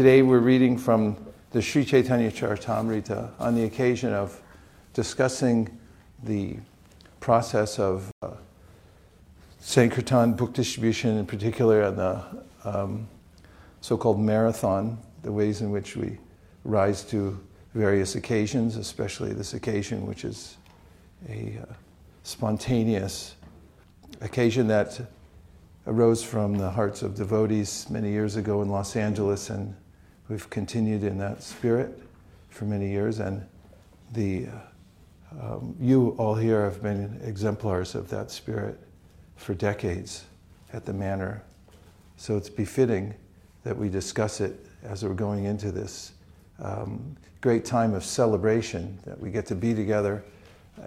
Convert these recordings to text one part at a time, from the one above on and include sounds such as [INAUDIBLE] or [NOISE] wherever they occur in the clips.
Today we're reading from the Sri Chaitanya Charitamrita on the occasion of discussing the process of uh, Sankirtan book distribution, in particular, and the um, so called marathon, the ways in which we rise to various occasions, especially this occasion, which is a uh, spontaneous occasion that arose from the hearts of devotees many years ago in Los Angeles, and we've continued in that spirit for many years. And the um, you all here have been exemplars of that spirit for decades at the manor. So it's befitting that we discuss it as we're going into this um, great time of celebration, that we get to be together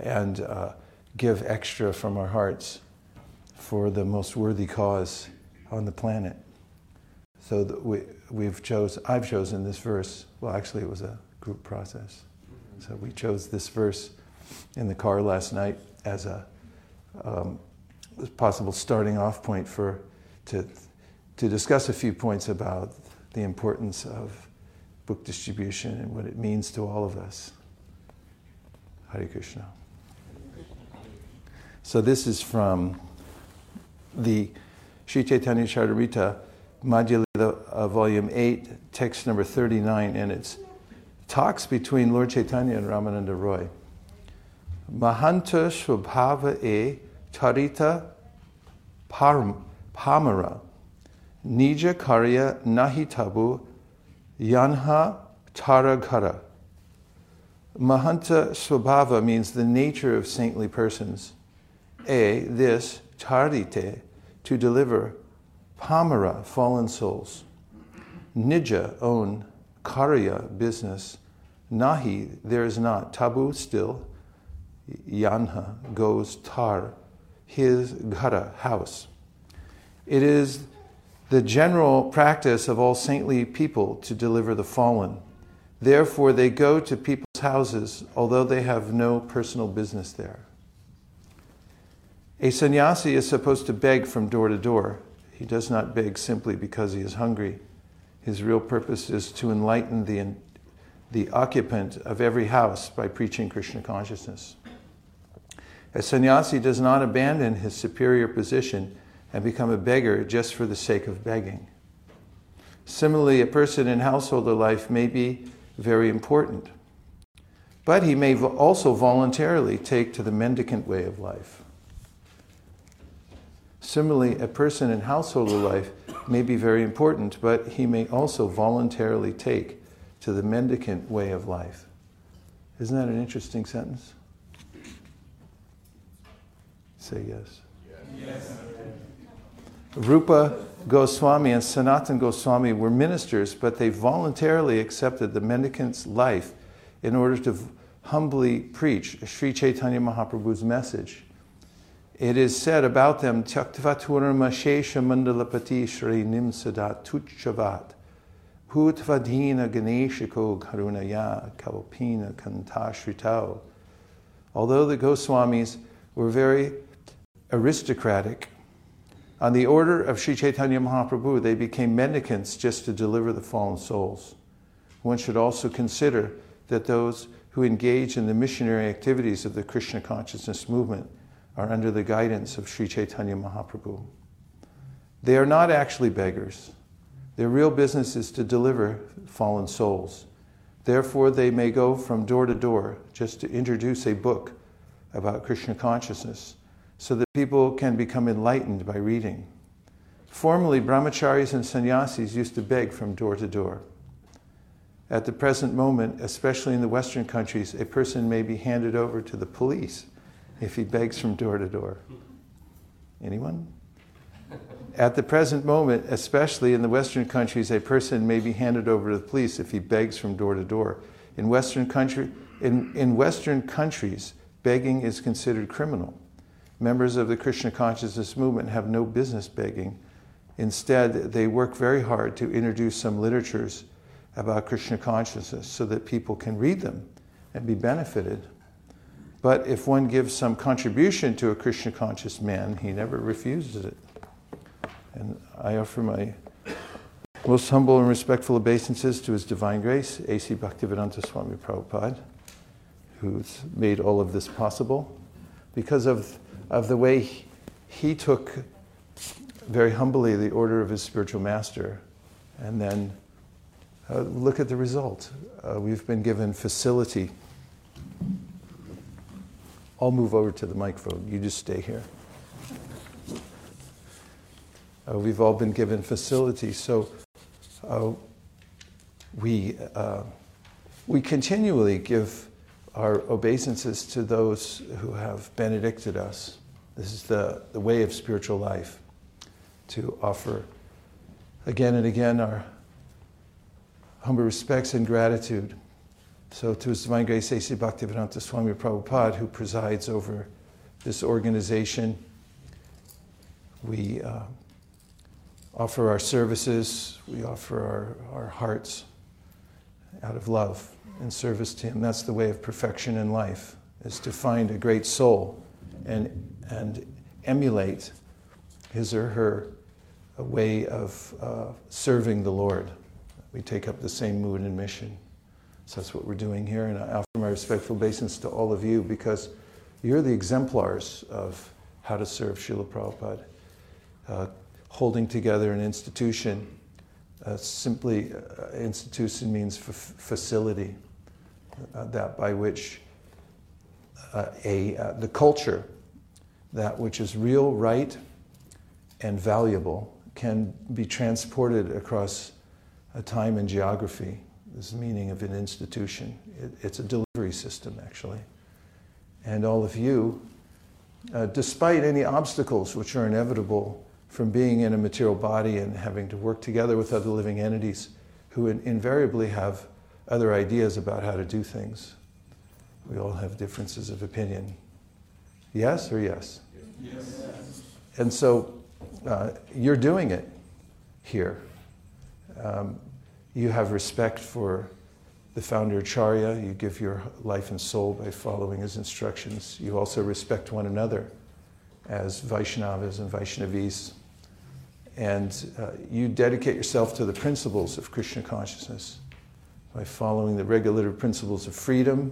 and uh, give extra from our hearts for the most worthy cause on the planet. So we, we've chose, I've chosen this verse. Well, actually, it was a group process. So we chose this verse in the car last night as a um, possible starting off point for to to discuss a few points about the importance of book distribution and what it means to all of us. Hare Krishna. So this is from the Sri Chaitanya Charitamrita, Madhya uh, Volume 8, text number 39, and it's talks between Lord Chaitanya and Ramananda Roy. Mahanta Shubhava E Charita Pamara Nija Karya Nahi Tabu Yanha Taraghara. Mahanta Swabhava means the nature of saintly persons. A, this, charite, to deliver, pamara, fallen souls. Nija, own, karya, business. Nahi, there is not. Tabu, still. Yanha, goes, tar, his, ghara, house. It is the general practice of all saintly people to deliver the fallen. Therefore, they go to people's houses, although they have no personal business there. A sannyasi is supposed to beg from door to door. He does not beg simply because he is hungry. His real purpose is to enlighten the, the occupant of every house by preaching Krishna consciousness. A sannyasi does not abandon his superior position and become a beggar just for the sake of begging. Similarly, a person in householder life may be very important, but he may also voluntarily take to the mendicant way of life. Similarly, a person in household life may be very important, but he may also voluntarily take to the mendicant way of life. Isn't that an interesting sentence? Say yes. Yes. Rupa Goswami and Sanatan Goswami were ministers, but they voluntarily accepted the mendicant's life in order to humbly preach Sri Chaitanya Mahaprabhu's message it is said about them, Tyaktvaturma Shesha Mandalapati Shri Nimsadat Tuchavat Putvadhina Ganeshiko Karunaya Kalpina Kantashritao. Although the Goswamis were very aristocratic, on the order of Sri Chaitanya Mahaprabhu, they became mendicants just to deliver the fallen souls. One should also consider that those who engage in the missionary activities of the Krishna consciousness movement are under the guidance of Sri Chaitanya Mahaprabhu. They are not actually beggars. Their real business is to deliver fallen souls. Therefore, they may go from door to door just to introduce a book about Krishna consciousness so that people can become enlightened by reading. Formerly, brahmacharis and sannyasis used to beg from door to door. At the present moment, especially in the Western countries, a person may be handed over to the police if he begs from door to door? Anyone? At the present moment, especially in the Western countries, a person may be handed over to the police if he begs from door to door. In Western, country, in, in Western countries, begging is considered criminal. Members of the Krishna consciousness movement have no business begging. Instead, they work very hard to introduce some literatures about Krishna consciousness so that people can read them and be benefited. But if one gives some contribution to a Krishna conscious man, he never refuses it. And I offer my Most humble and respectful obeisances to His Divine Grace, A.C. Bhaktivedanta Swami Prabhupada, who's made all of this possible because of, of the way he took very humbly the order of his spiritual master and then uh, look at the result. Uh, we've been given facility. I'll move over to the microphone. You just stay here. Uh, we've all been given facilities, So uh, we, uh, we continually give our obeisances to those who have benedicted us. This is the, the way of spiritual life to offer again and again our humble respects and gratitude. So, to His Divine Grace A.C. Bhaktivedanta Swami Prabhupada, who presides over this organization, we uh, offer our services, we offer our, our hearts out of love and service to Him. That's the way of perfection in life, is to find a great soul and, and emulate his or her way of uh, serving the Lord. We take up the same mood and mission. So that's what we're doing here. And I offer my respectful obeisance to all of you because you're the exemplars of how to serve Srila Prabhupada. Uh, holding together an institution. Uh, simply, uh, institution means f- facility, uh, that by which uh, a, uh, the culture, that which is real, right, and valuable, can be transported across a time and geography. This is the meaning of an institution. It, it's a delivery system, actually. And all of you, uh, despite any obstacles which are inevitable from being in a material body and having to work together with other living entities who in- invariably have other ideas about how to do things. We all have differences of opinion. Yes or yes? Yes. And so uh, you're doing it here. Um, you have respect for the founder Acharya. You give your life and soul by following his instructions. You also respect one another as Vaishnavas and Vaishnavis and uh, you dedicate yourself to the principles of Krishna consciousness by following the regulative principles of freedom,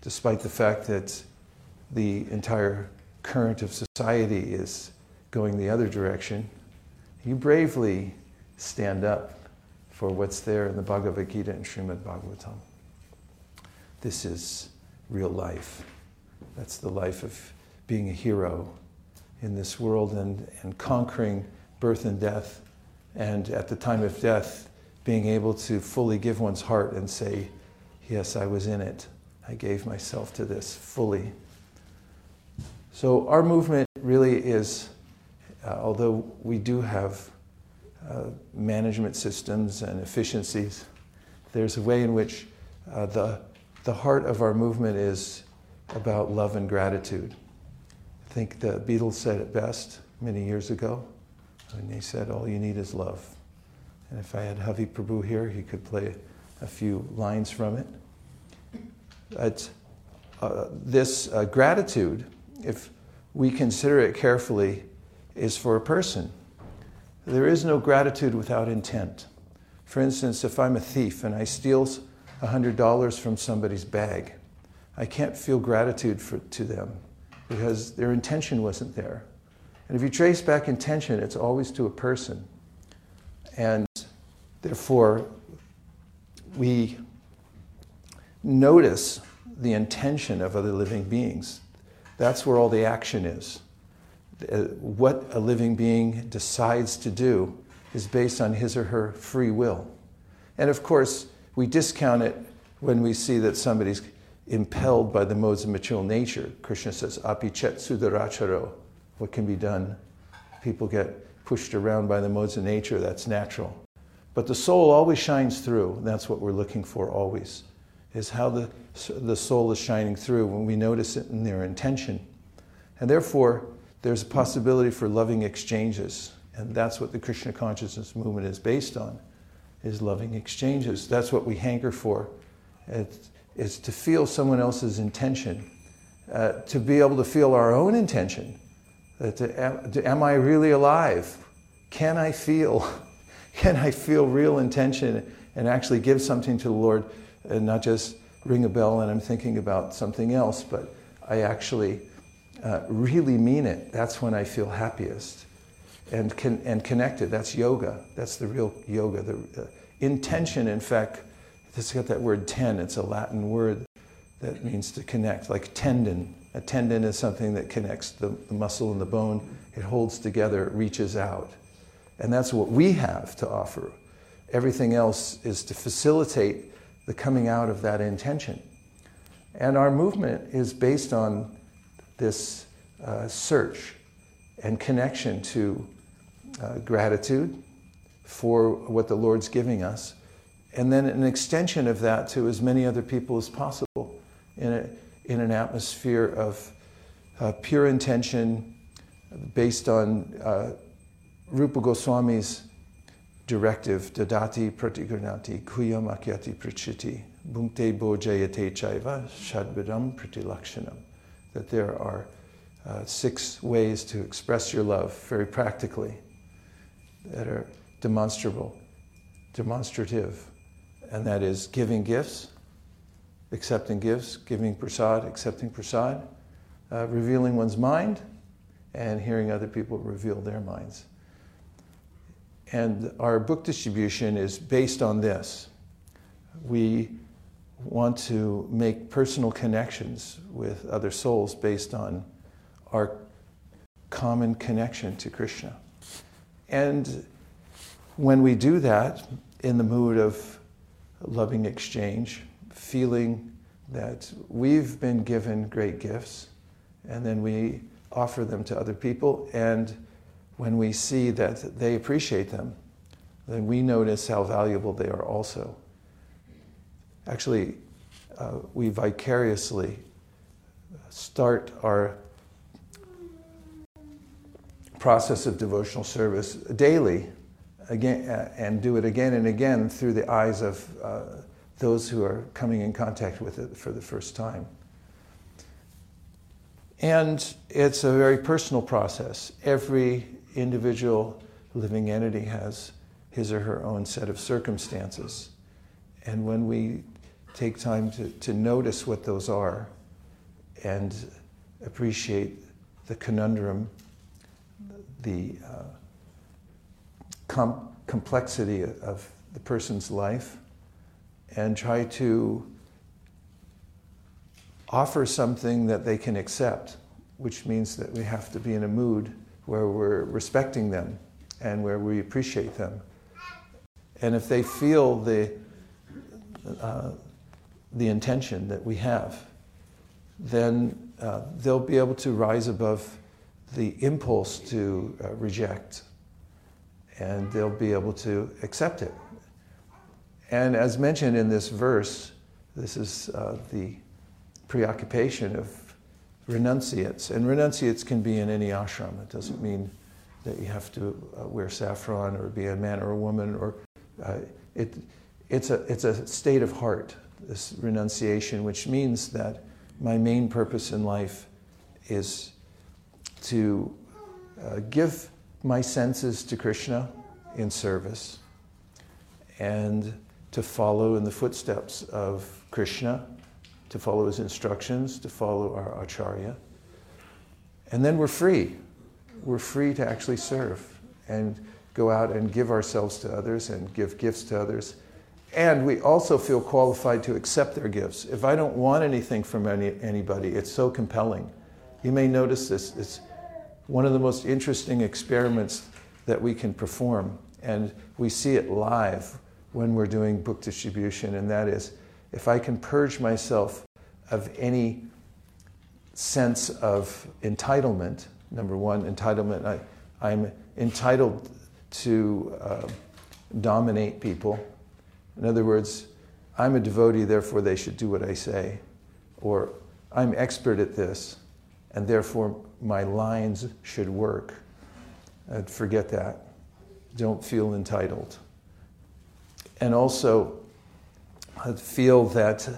despite the fact that the entire current of society is going the other direction. You bravely stand up for what's there in the Bhagavad Gita and Srimad Bhagavatam. This is real life. That's the life of being a hero in this world and, and conquering birth and death, and at the time of death, being able to fully give one's heart and say, Yes, I was in it. I gave myself to this fully. So, our movement really is, uh, although we do have uh, management systems and efficiencies, there's a way in which uh, the, the heart of our movement is about love and gratitude. I think the Beatles said it best many years ago. when they said, All you need is love. And if I had Havi Prabhu here, he could play a few lines from it. But uh, this uh, gratitude, if we consider it carefully, is for a person. There is no gratitude without intent. For instance, if I'm a thief and I steal $100 from somebody's bag, I can't feel gratitude for, to them because their intention wasn't there. And if you trace back intention, it's always to a person. And therefore, we notice the intention of other living beings. That's where all the action is. Uh, what a living being decides to do is based on his or her free will. And of course, we discount it when we see that somebody's impelled by the modes of material nature. Krishna says, apichet sudaracharo, what can be done. People get pushed around by the modes of nature, that's natural. But the soul always shines through. That's what we're looking for always, is how the, the soul is shining through when we notice it in their intention. And therefore, there's a possibility for loving exchanges. And that's what the Krishna consciousness movement is based on, is loving exchanges. That's what we hanker for. It's, it's to feel someone else's intention, uh, to be able to feel our own intention that am I really alive? Can I feel? [LAUGHS] can I feel real intention and actually give something to the Lord and not just ring a bell and I'm thinking about something else, but I actually uh, really mean it. That's when I feel happiest and, con- and connected. That's yoga. That's the real yoga. The uh, intention, in fact, it's got that word ten. It's a Latin word that means to connect, like tendon. A tendon is something that connects the, the muscle and the bone. It holds together, it reaches out. And that's what we have to offer. Everything else is to facilitate the coming out of that intention. And our movement is based on this uh, search and connection to uh, gratitude for what the Lord's giving us, and then an extension of that to as many other people as possible in, a, in an atmosphere of uh, pure intention based on uh, Rupa Goswami's directive, Dadati Pratigranati Kuyamakyati Prachiti Bhunte Bojayate Chaiva Shadvidam Pratilakshanam. That there are uh, six ways to express your love very practically that are demonstrable, demonstrative, and that is giving gifts, accepting gifts, giving prasad, accepting prasad, uh, revealing one's mind, and hearing other people reveal their minds. And our book distribution is based on this. We want to make personal connections with other souls based on our common connection to Krishna. And when we do that in the mood of loving exchange, feeling that we've been given great gifts, and then we offer them to other people, and when we see that they appreciate them, then we notice how valuable they are also. Actually, uh, we vicariously start our process of devotional service daily again, uh, and do it again and again through the eyes of uh, those who are coming in contact with it for the first time. And it's a very personal process. Every individual living entity has his or her own set of circumstances. And when we take time to, to notice what those are and appreciate the conundrum, the uh, com- complexity of the person's life, and try to offer something that they can accept, which means that we have to be in a mood where we're respecting them and where we appreciate them. And if they feel the, uh, the intention that we have, then uh, they'll be able to rise above the impulse to uh, reject and they'll be able to accept it. And as mentioned in this verse, this is uh, the preoccupation of renunciates. And renunciates can be in any ashram. It doesn't mean that you have to uh, wear saffron or be a man or a woman, or uh, it, it's, a, it's a state of heart, this renunciation, which means that my main purpose in life is to uh, give my senses to Krishna in service and to follow in the footsteps of Krishna, to follow his instructions, to follow our acharya. And then we're free. We're free to actually serve and go out and give ourselves to others and give gifts to others. And we also feel qualified to accept their gifts. If I don't want anything from any, anybody, it's so compelling. You may notice this. It's, one of the most interesting experiments that we can perform. And we see it live when we're doing book distribution, and that is if I can purge myself of any sense of entitlement, number one, entitlement, I, I'm entitled to uh, dominate people. In other words, I'm a devotee, therefore they should do what I say. Or I'm expert at this, and therefore my lines should work. I'd forget that. Don't feel entitled. And also, I'd feel that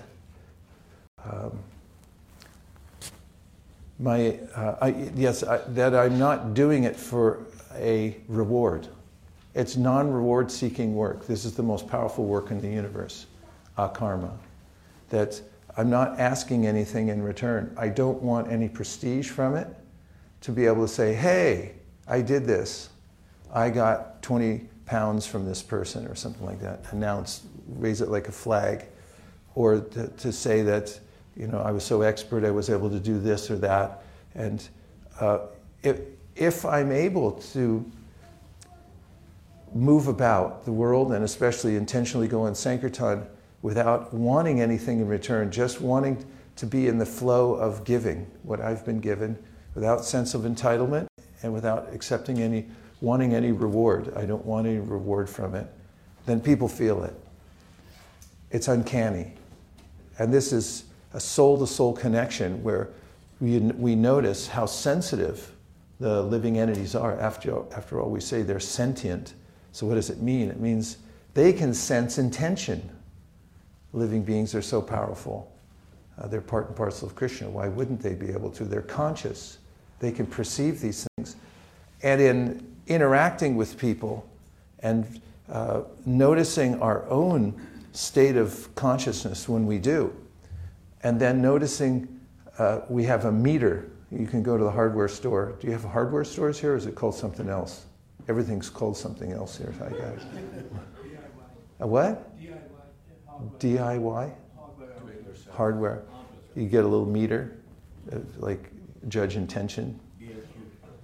um, my uh, I, yes I, that I'm not doing it for a reward. It's non reward seeking work. This is the most powerful work in the universe, karma. That I'm not asking anything in return. I don't want any prestige from it to be able to say, hey, I did this. I got 20 pounds from this person or something like that. Announce, raise it like a flag. Or to, to say that, you know, I was so expert I was able to do this or that. And uh, if, if I'm able to move about the world and especially intentionally go in Sankirtan without wanting anything in return, just wanting to be in the flow of giving what I've been given without sense of entitlement and without accepting any, wanting any reward. I don't want any reward from it. Then people feel it. It's uncanny. And this is a soul to soul connection where we, we notice how sensitive the living entities are. After, after all, we say they're sentient. So, what does it mean? It means they can sense intention. Living beings are so powerful. Uh, they're part and parcel of Krishna. Why wouldn't they be able to? They're conscious. They can perceive these things. And in interacting with people and uh, noticing our own state of consciousness when we do, and then noticing uh, we have a meter. You can go to the hardware store. Do you have hardware stores here, or is it called something else? Everything's called something else here, I guess. A what? DIY? DIY? Hardware. You get a little meter, uh, like judge intention.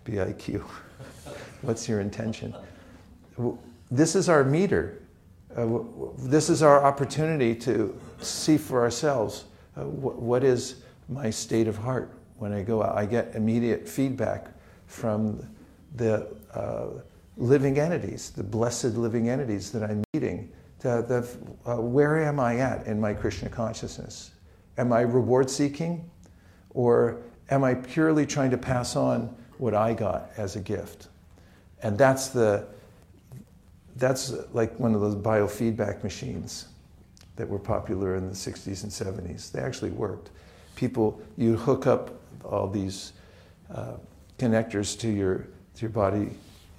BIQ. [LAUGHS] What's your intention? This is our meter. Uh, this is our opportunity to see for ourselves uh, what is my state of heart when I go out. I get immediate feedback from the uh, living entities, the blessed living entities that I'm meeting. The, the, uh, where am I at in my Krishna consciousness? Am I reward seeking? Or am I purely trying to pass on what I got as a gift? And that's the that's like one of those biofeedback machines that were popular in the 60s and 70s. They actually worked. People, you hook up all these uh, connectors to your, your body,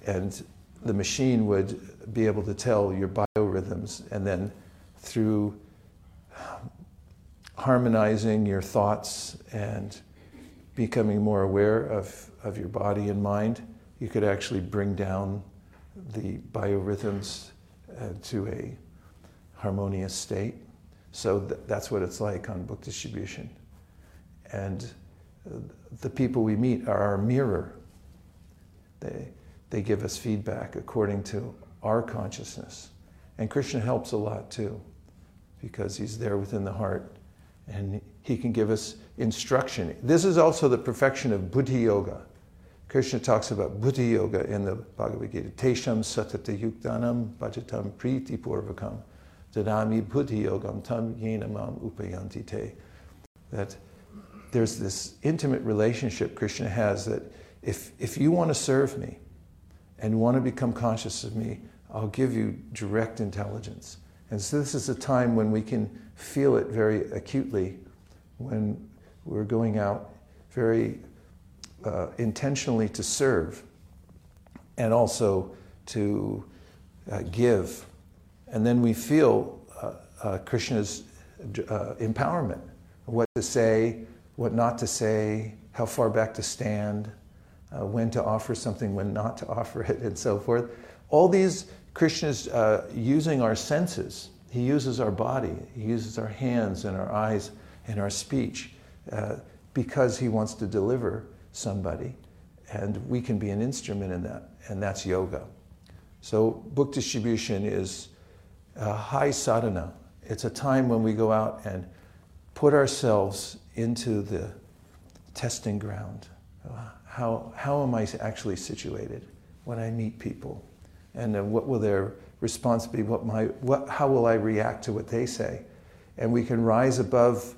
and the machine would be able to tell your biorhythms, and then through harmonizing your thoughts and becoming more aware of, of your body and mind, you could actually bring down the biorhythms uh, to a harmonious state. So th- that's what it's like on book distribution. And uh, the people we meet are our mirror. They, they give us feedback according to our consciousness. And Krishna helps a lot too, because he's there within the heart and he can give us instruction. This is also the perfection of buddhi yoga. Krishna talks about buddhi yoga in the Bhagavad Gita. Tesham satata yuktanam bhajatam priti purvakam dadami buddhi yogam tam yenamam upayanti te. That there's this intimate relationship Krishna has that if, if you want to serve me and want to become conscious of me, I'll give you direct intelligence. And so this is a time when we can feel it very acutely when we're going out very uh, intentionally to serve and also to uh, give. And then we feel uh, uh Krishna's uh, empowerment what to say, what not to say, how far back to stand, uh, when to offer something, when not to [LAUGHS] offer it, and so forth. All these Krishna Krishna's using our senses. He uses our body, he uses our hands and our eyes and our speech uh, because he wants to deliver somebody. And we can be an instrument in that, and that's yoga. So, book distribution is a high sadhana. It's a time when we go out and put ourselves into the testing ground. How, how am I actually situated when I meet people? And uh, what will their response be? What my, what, how will I react to what they say? And we can rise above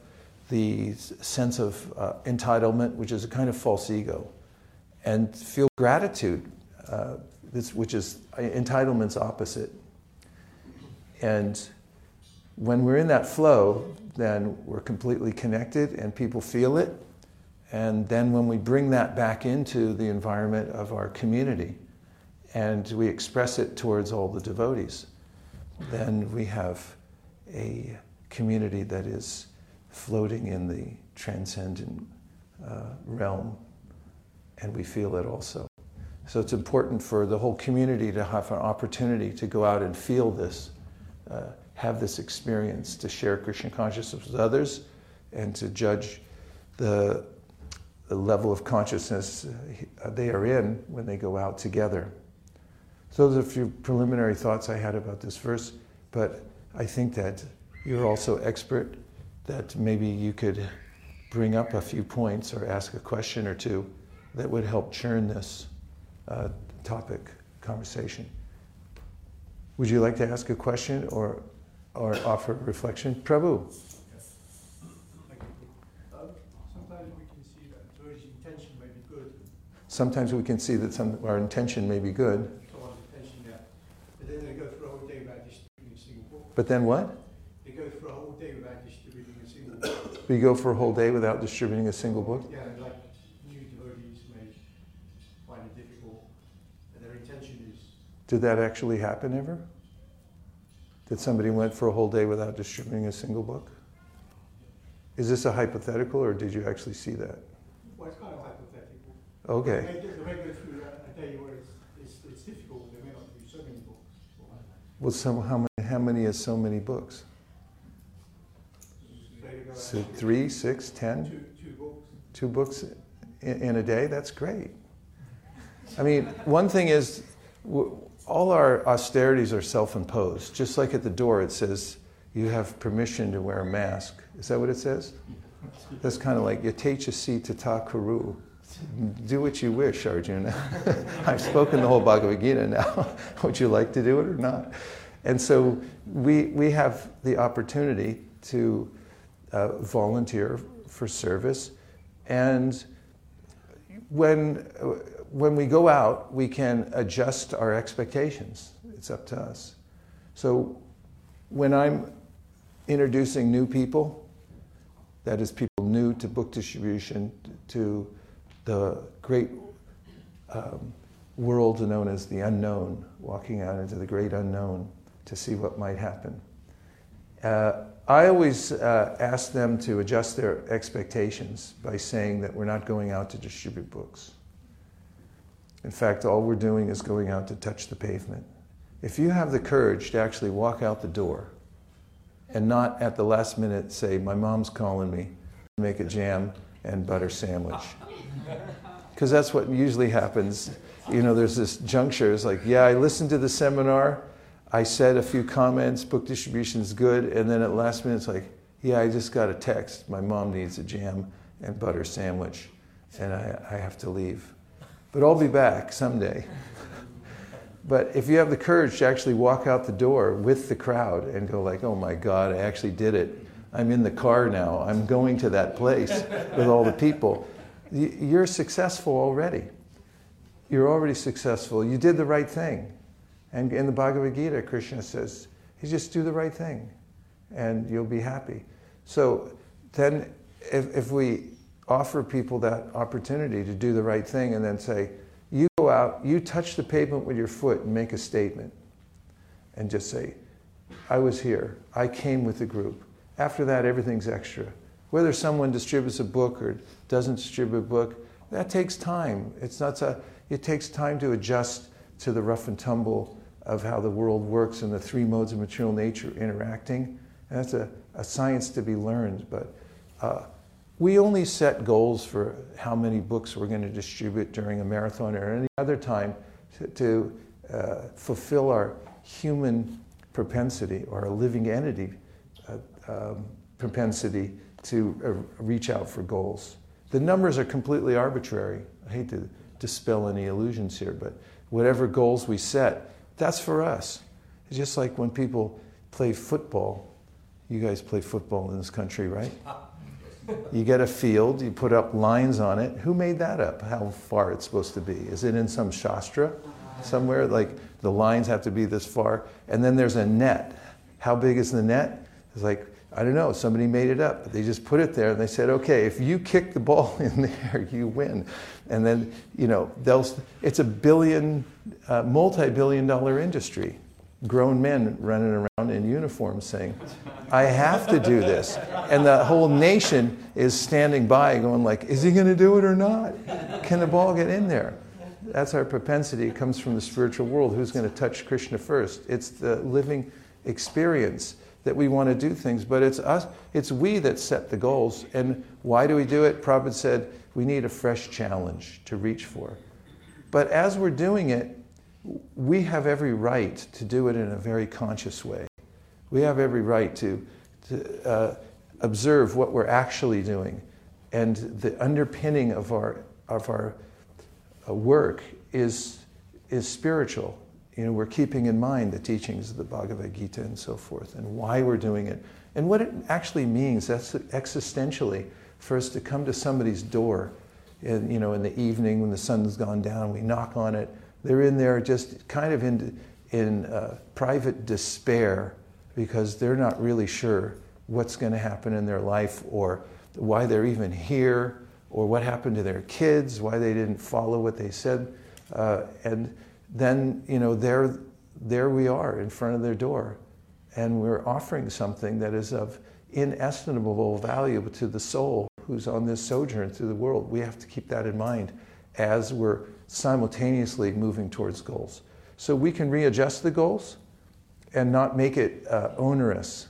the sense of uh, entitlement, which is a kind of false ego, and feel gratitude, uh, this, which is uh, entitlement's opposite. And when we're in that flow, then we're completely connected and people feel it. And then when we bring that back into the environment of our community, and we express it towards all the devotees, then we have a community that is floating in the transcendent uh, realm, and we feel it also. So it's important for the whole community to have an opportunity to go out and feel this, uh, have this experience, to share Krishna consciousness with others, and to judge the, the level of consciousness uh, they are in when they go out together. So those are a few preliminary thoughts I had about this verse, but I think that you're also expert, that maybe you could bring up a few points or ask a question or two that would help churn this uh, topic conversation. Would you like to ask a question or, or offer reflection? Prabhu. Yes. Uh, sometimes we can see that Zoe's intention may be good. Sometimes we can see that some, our intention may be good. Someone's intention there. But then they go for a whole day without distributing a single book. But then what? They go for a whole day without distributing a single book. We go for a whole day without distributing a single book? Yeah, like new devotees may find it difficult. And their intention is Did that actually happen ever? That somebody went for a whole day without distributing a single book? Is this a hypothetical or did you actually see that? well, it's kind of hypothetical. Okay. It's, it's difficult. They may not do so many books. Well, some, how, many, how many is so many books? So three, six, ten? two, two books. two books in, in a day, that's great. I mean, one thing is, all our austerities are self imposed. Just like at the door, it says, you have permission to wear a mask. Is that what it says? That's kind of like, yatecha si tata kuru. Do what you wish, Arjuna. [LAUGHS] I've spoken the whole Bhagavad Gita now. [LAUGHS] Would you like to do it or not? And so we, we have the opportunity to uh, volunteer for service. And when, when we go out, we can adjust our expectations. It's up to us. So when I'm introducing new people, that is, people new to book distribution, to the great um, world known as the unknown, walking out into the great unknown to see what might happen. Uh, I always uh, ask them to adjust their expectations by saying that we're not going out to distribute books. In fact, all we're doing is going out to touch the pavement. If you have the courage to actually walk out the door and not at the last minute say, My mom's calling me make a jam and butter sandwich. [LAUGHS] Because that's what usually happens. You know, there's this juncture, it's like, yeah, I listened to the seminar, I said a few comments, book distribution is good, and then at last minute it's like, yeah, I just got a text. My mom needs a jam and butter sandwich, and I, I have to leave. But I'll be back someday. [LAUGHS] But if you have the courage to actually walk out the door with the crowd and go like, "Oh my God, I actually did it. I'm in the car now. I'm going to that place with all the people." You're successful already. You're already successful. You did the right thing. And in the Bhagavad Gita, Krishna says, "You just do the right thing, and you'll be happy." So then, if, if we offer people that opportunity to do the right thing, and then say, you go out, you touch the pavement with your foot and make a statement and just say, I was here, I came with the group. After that, everything's extra. Whether someone distributes a book or doesn't distribute a book, that takes time. It's not a, it takes time to adjust to the rough and tumble of how the world works and the three modes of material nature interacting. And that's a, a science to be learned. But uh, we only set goals for how many books we're going to distribute during a marathon or any other time to, to uh, fulfill our human propensity or a living entity um, propensity to uh, reach out for goals. The numbers are completely arbitrary. I hate to dispel any illusions here, but whatever goals we set, that's for us. It's just like when people play football. You guys play football in this country, right? You get a field, you put up lines on it. Who made that up? How far it's supposed to be? Is it in some shastra somewhere? Like the lines have to be this far. And then there's a net. How big is the net? It's like I don't know, somebody made it up. They just put it there and they said, okay, if you kick the ball [LAUGHS] in there, you win. And then, you know, they'll, it's a billion, uh, multi billion dollar industry. Grown men running around in uniforms saying, I have to do this. And the whole nation is standing by going like, is he going to do it or not? Can the ball get in there? That's our propensity. It comes from the spiritual world. Who's going to touch Krishna first? It's the living experience that we want to do things, but it's us, it's we that set the goals. And why do we do it? Prabhupada said we need a fresh challenge to reach for. But as we're doing it, we have every right to do it in a very conscious way. We have every right to, to uh, observe what we're actually doing. And the underpinning of our, of our uh, work is, is spiritual you know, we're keeping in mind the teachings of the Bhagavad Gita and so forth, and why we're doing it, and what it actually means. That's existentially for us to come to somebody's door, in, you know, in the evening when the sun's gone down. We knock on it. They're in there just kind of in in uh, private despair because they're not really sure what's going to happen in their life or why they're even here or what happened to their kids, why they didn't follow what they said, uh, and then you know there, there we are in front of their door, and we're offering something that is of inestimable value to the soul who's on this sojourn through the world. We have to keep that in mind as we're simultaneously moving towards goals. So we can readjust the goals and not make it uh, onerous.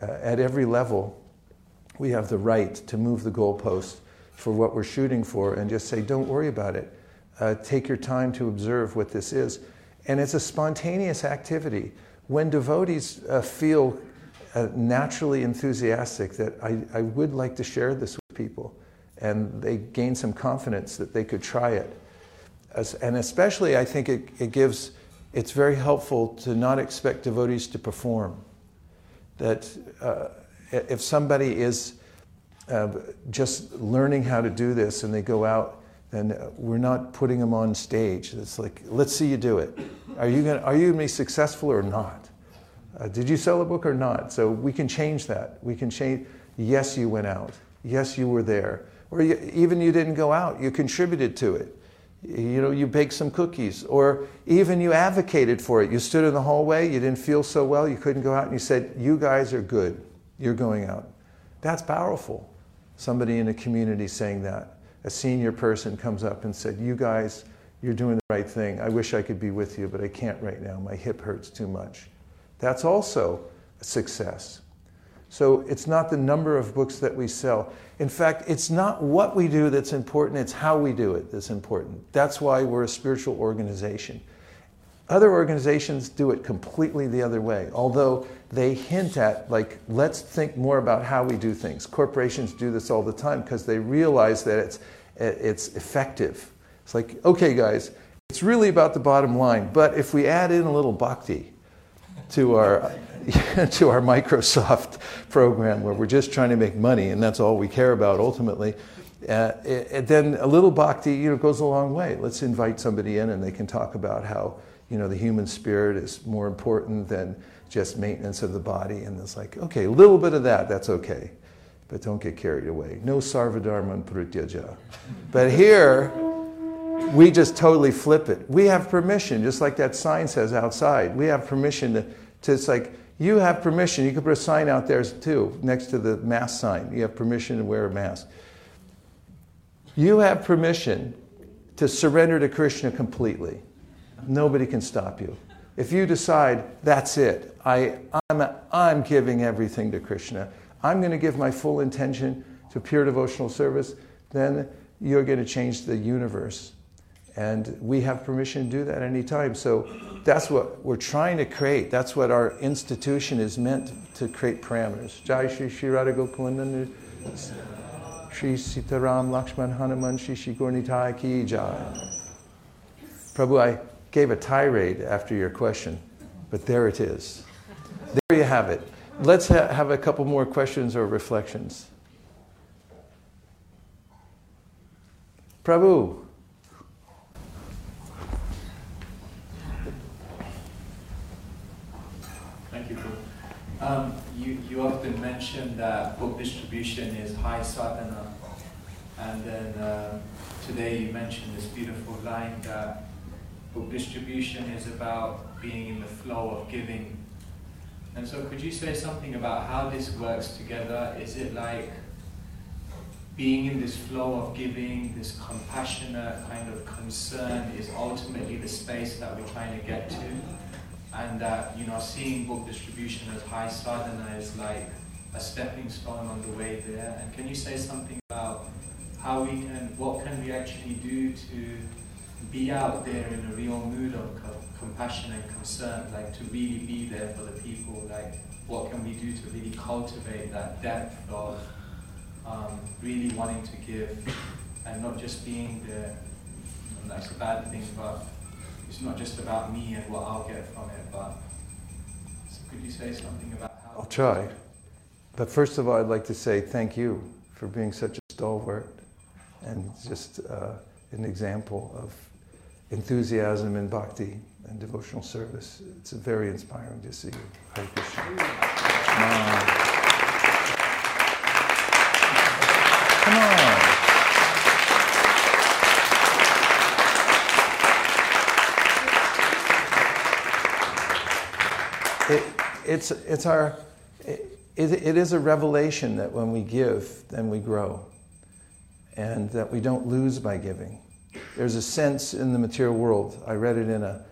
Uh, at every level, we have the right to move the goalpost for what we're shooting for and just say, don't worry about it. Uh, take your time to observe what this is. And it's a spontaneous activity. When devotees uh, feel uh, naturally enthusiastic that I, I would like to share this with people, and they gain some confidence that they could try it. As, and especially, I think it, it gives, it's very helpful to not expect devotees to perform. That uh, if somebody is uh, just learning how to do this and they go out and we're not putting them on stage. It's like, let's see you do it. Are you going are you gonna be successful or not? Uh, did you sell a book or not? So we can change that. We can change, yes, you went out. Yes, you were there. Or you, even you didn't go out, you contributed to it. You know, you baked some cookies. Or even you advocated for it. You stood in the hallway, you didn't feel so well, you couldn't go out, and you said, You guys are good. You're going out. That's powerful. Somebody in a community saying that a senior person comes up and said, You guys, you're doing the right thing. I wish I could be with you, but I can't right now. My hip hurts too much. That's also a success. So it's not the number of books that we sell. In fact, it's not what we do that's important, it's how we do it that's important. That's why we're a spiritual organization. Other organizations do it completely the other way, although they hint at, like, let's think more about how we do things. Corporations do this all the time because they realize that it's, it's effective. It's like, okay, guys, it's really about the bottom line, but if we add in a little bhakti to our, [LAUGHS] to our Microsoft program where we're just trying to make money and that's all we care about ultimately, uh, it, then a little bhakti you know, goes a long way. Let's invite somebody in and they can talk about how you know, the human spirit is more important than just maintenance of the body. And it's like, okay, a little bit of that, that's okay. But don't get carried away. No sarvadharman parityajya. But here, we just totally flip it. We have permission, just like that sign says outside. We have permission to, to it's like, you have permission. You could put a sign out there too, next to the mask sign. You have permission to wear a mask. You have permission to surrender to Krishna completely. Nobody can stop you. If you decide, that's it, I, I'm, I'm giving everything to Krishna, I'm going to give my full intention to pure devotional service, then you're going to change the universe. And we have permission to do that anytime. So that's what we're trying to create. That's what our institution is meant to create parameters. Jai Shri Shri Radha Shri Sitaram Lakshman Hanuman Shri Shri Gornitai Ki Jai. Prabhu, I gave a tirade after your question, but there it is. There you have it. Let's ha- have a couple more questions or reflections. Prabhu. Thank you. Um, you, you often mention that book distribution is high sadhana. And then uh, today you mentioned this beautiful line that book distribution is about being in the flow of giving. And so could you say something about how this works together? Is it like being in this flow of giving, this compassionate kind of concern is ultimately the space that we're trying to get to? And that, you know, seeing book distribution as high sadhana is like a stepping stone on the way there. And can you say something about how we can, what can we actually do to be out there in a real mood of co- compassion and concern, like to really be there for the people, like what can we do to really cultivate that depth of um, really wanting to give and not just being there. And that's a bad thing, but it's not just about me and what I'll get from it, but so could you say something about how? I'll try. But first of all, I'd like to say thank you for being such a stalwart and just uh, an example of enthusiasm in bhakti and devotional service. It's very inspiring to see. Hare Krishna. Come on. It, it's, it's our, it, it is a revelation that when we give, then we grow. And that we don't lose by giving. There's a sense in the material world. I read it in a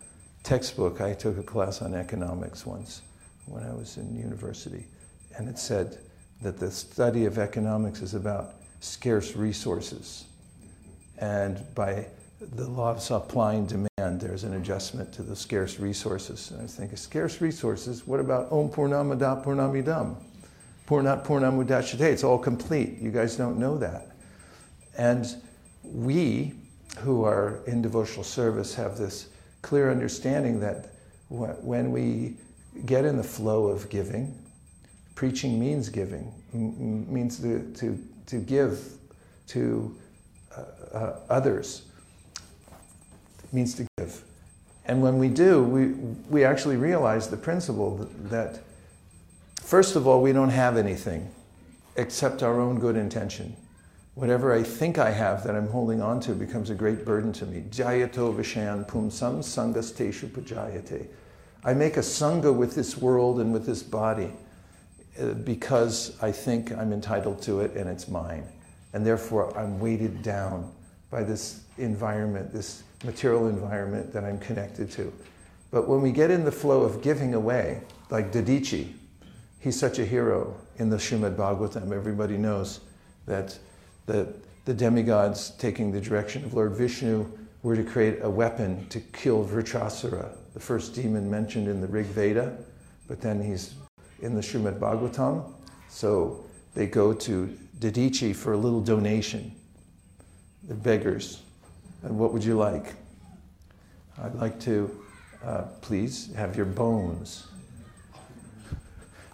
textbook. I took a class on economics once when I was in university. And it said that the study of economics is about scarce resources. And by the law of supply and demand, there's an adjustment to the scarce resources. And I think scarce resources, what about Om Purnamada Purnamidam? Purnat Purnamudachate, it's all complete. You guys don't know that. And we, who are in devotional service, have this clear understanding that when we get in the flow of giving, preaching means giving, means to, to, to give to uh, uh, others, it means to give. And when we do, we, we actually realize the principle that, first of all, we don't have anything except our own good intention whatever I think I have that I'm holding on to becomes a great burden to me. Jayato vishayan pumsam sangasteshu pajayate. I make a sangha with this world and with this body uh, because I think I'm entitled to it and it's mine. And therefore I'm weighted down by this environment, this material environment that I'm connected to. But when we get in the flow of giving away, like Dadichi, he's such a hero in the Srimad Bhagavatam. Everybody knows that the, the demigods taking the direction of Lord Vishnu were to create a weapon to kill Vritrasura, the first demon mentioned in the Rig Veda, but then he's in the Srimad Bhagavatam. So they go to Dadichi for a little donation. They're beggars. And what would you like? I'd like to, uh, please, have your bones.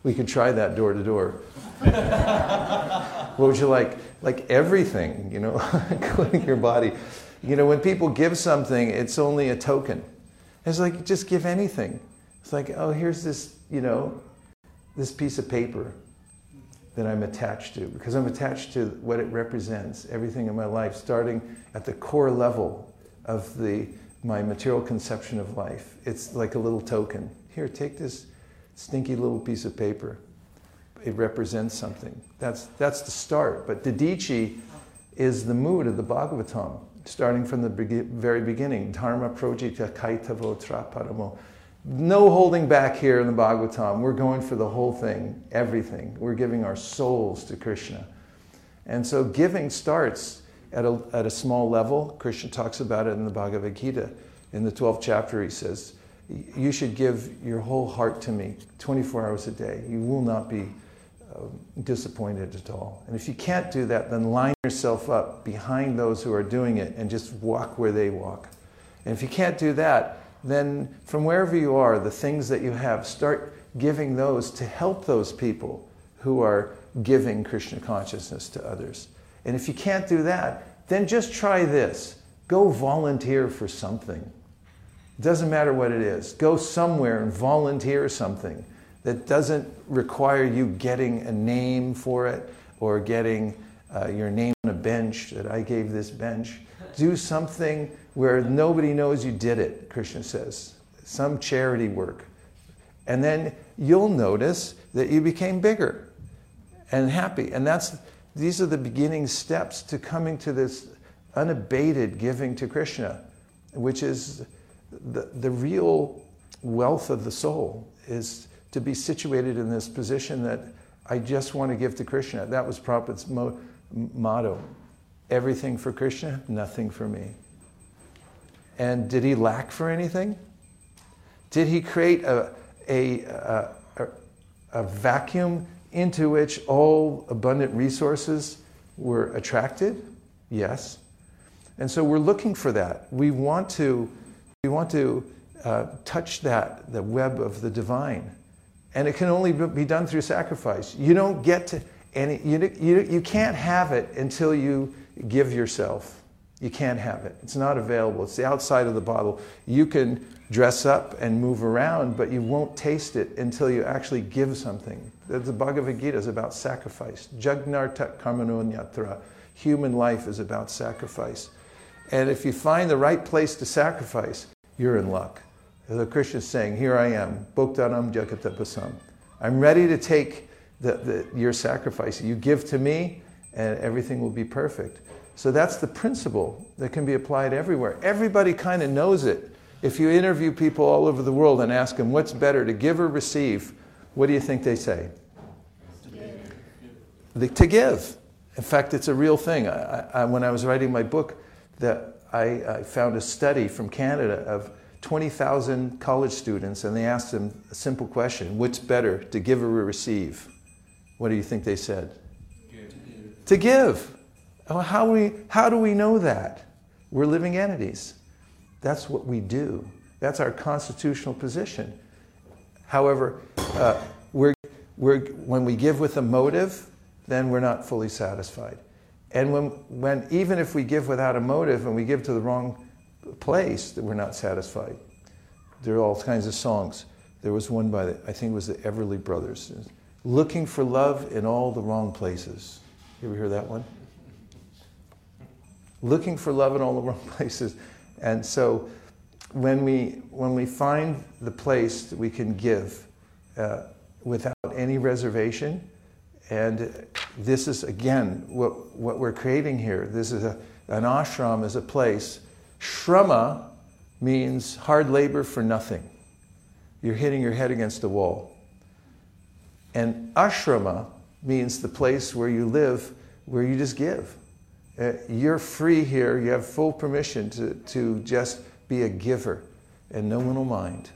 We could try that door to door. [LAUGHS] What would you like? Like everything, you know, [LAUGHS] including your body. You know, when people give something, it's only a token. It's like, just give anything. It's like, oh, here's this, you know, this piece of paper that I'm attached to, because I'm attached to what it represents, everything in my life, starting at the core level of the, my material conception of life. It's like a little token. Here, take this stinky little piece of paper it represents something. That's, that's the start. But Dadichi is the mood of the Bhagavatam, starting from the very beginning. Dharma projita kaitavo traparamo. No holding back here in the Bhagavatam. We're going for the whole thing, everything. We're giving our souls to Krishna. And so giving starts at a, at a small level. Krishna talks about it in the Bhagavad Gita. In the 12th chapter, he says, You should give your whole heart to me 24 hours a day. You will not be uh, disappointed at all. And if you can't do that, then line yourself up behind those who are doing it and just walk where they walk. And if you can't do that, then from wherever you are, the things that you have, start giving those to help those people who are giving Krishna consciousness to others. And if you can't do that, then just try this go volunteer for something. Doesn't matter what it is. Go somewhere and volunteer something that doesn't require you getting a name for it or getting uh, your name on a bench that I gave this bench. Do something where nobody knows you did it, Krishna says. Some charity work. And then you'll notice that you became bigger and happy. And that's these are the beginning steps to coming to this unabated giving to Krishna, which is the, the real wealth of the soul, is to be situated in this position that I just want to give to Krishna. That was Prabhupada's mo- motto. Everything for Krishna, nothing for me. And did he lack for anything? Did he create a, a, a, a, a vacuum into which all abundant resources were attracted? Yes. And so we're looking for that. We want to, we want to uh, touch that, the web of the divine. And it can only be done through sacrifice. You don't get to any, you, you, you can't have it until you give yourself. You can't have it. It's not available. It's the outside of the bottle. You can dress up and move around, but you won't taste it until you actually give something. The Bhagavad Gita is about sacrifice. Jagnartak karmanonyatra. Human life is about sacrifice. And if you find the right place to sacrifice, you're in luck. The Krishna is saying, Here I am, Bhuktanam Jagatapasam. I'm ready to take the, the, your sacrifice. You give to me, and everything will be perfect. So that's the principle that can be applied everywhere. Everybody kind of knows it. If you interview people all over the world and ask them what's better, to give or receive, what do you think they say? The, to give. In fact, it's a real thing. I, I, when I was writing my book, that I, I found a study from Canada of 20,000 college students, and they asked them a simple question What's better, to give or receive? What do you think they said? Give. To give. Oh, how, we, how do we know that? We're living entities. That's what we do. That's our constitutional position. However, uh, we're, we're, when we give with a motive, then we're not fully satisfied. And when, when, even if we give without a motive and we give to the wrong place, that we're not satisfied. There are all kinds of songs. There was one by, the, I think it was the Everly Brothers, looking for love in all the wrong places. You ever hear that one? Looking for love in all the [LAUGHS] wrong places. And so when we, when we find the place that we can give uh, without any reservation, and this is, again, what, what we're creating here. This is a, an ashram is a place. Shrama means hard labor for nothing. You're hitting your head against a wall. And ashrama means the place where you live, where you just give. Uh, you're free here. You have full permission to, to just be a giver, and no one will mind.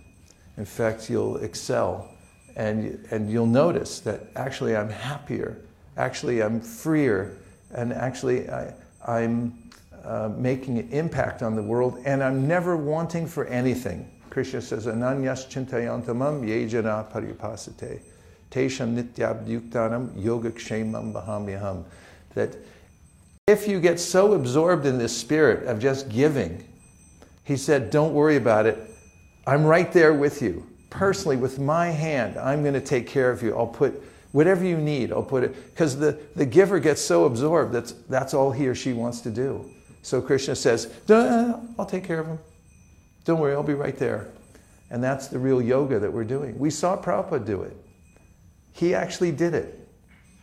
In fact, you'll excel and, and you'll notice that actually I'm happier, actually I'm freer, and actually I, am uh, making an impact on the world, and I'm never wanting for anything. Krishna says, Ananyas chintayantamam yejana paripasate. Tesham nityabdyuktanam yogakshemam bahamyaham. That if you get so absorbed in this spirit of just giving, he said, don't worry about it. I'm right there with you personally, with my hand, I'm going to take care of you. I'll put whatever you need, I'll put it. Because the, the giver gets so absorbed that's, that's all he or she wants to do. So Krishna says, I'll take care of him. Don't worry, I'll be right there. And that's the real yoga that we're doing. We saw Prabhupada do it. He actually did it.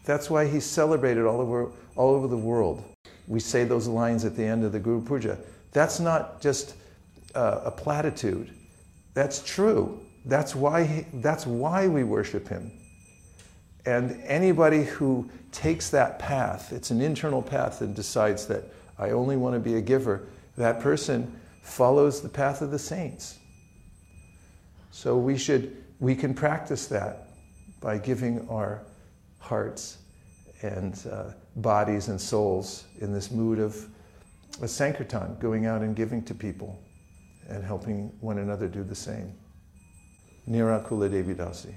That's why he's celebrated all over, all over the world. We say those lines at the end of the Guru Puja. That's not just uh, a platitude. That's true. That's why, he, that's why we worship him. And anybody who takes that path, it's an internal path, and decides that I only want to be a giver, that person follows the path of the saints. So we should, we can practice that by giving our hearts and uh, bodies and souls in this mood of a Sankirtan, going out and giving to people and helping one another do the same. Nirakula Devi Dasi.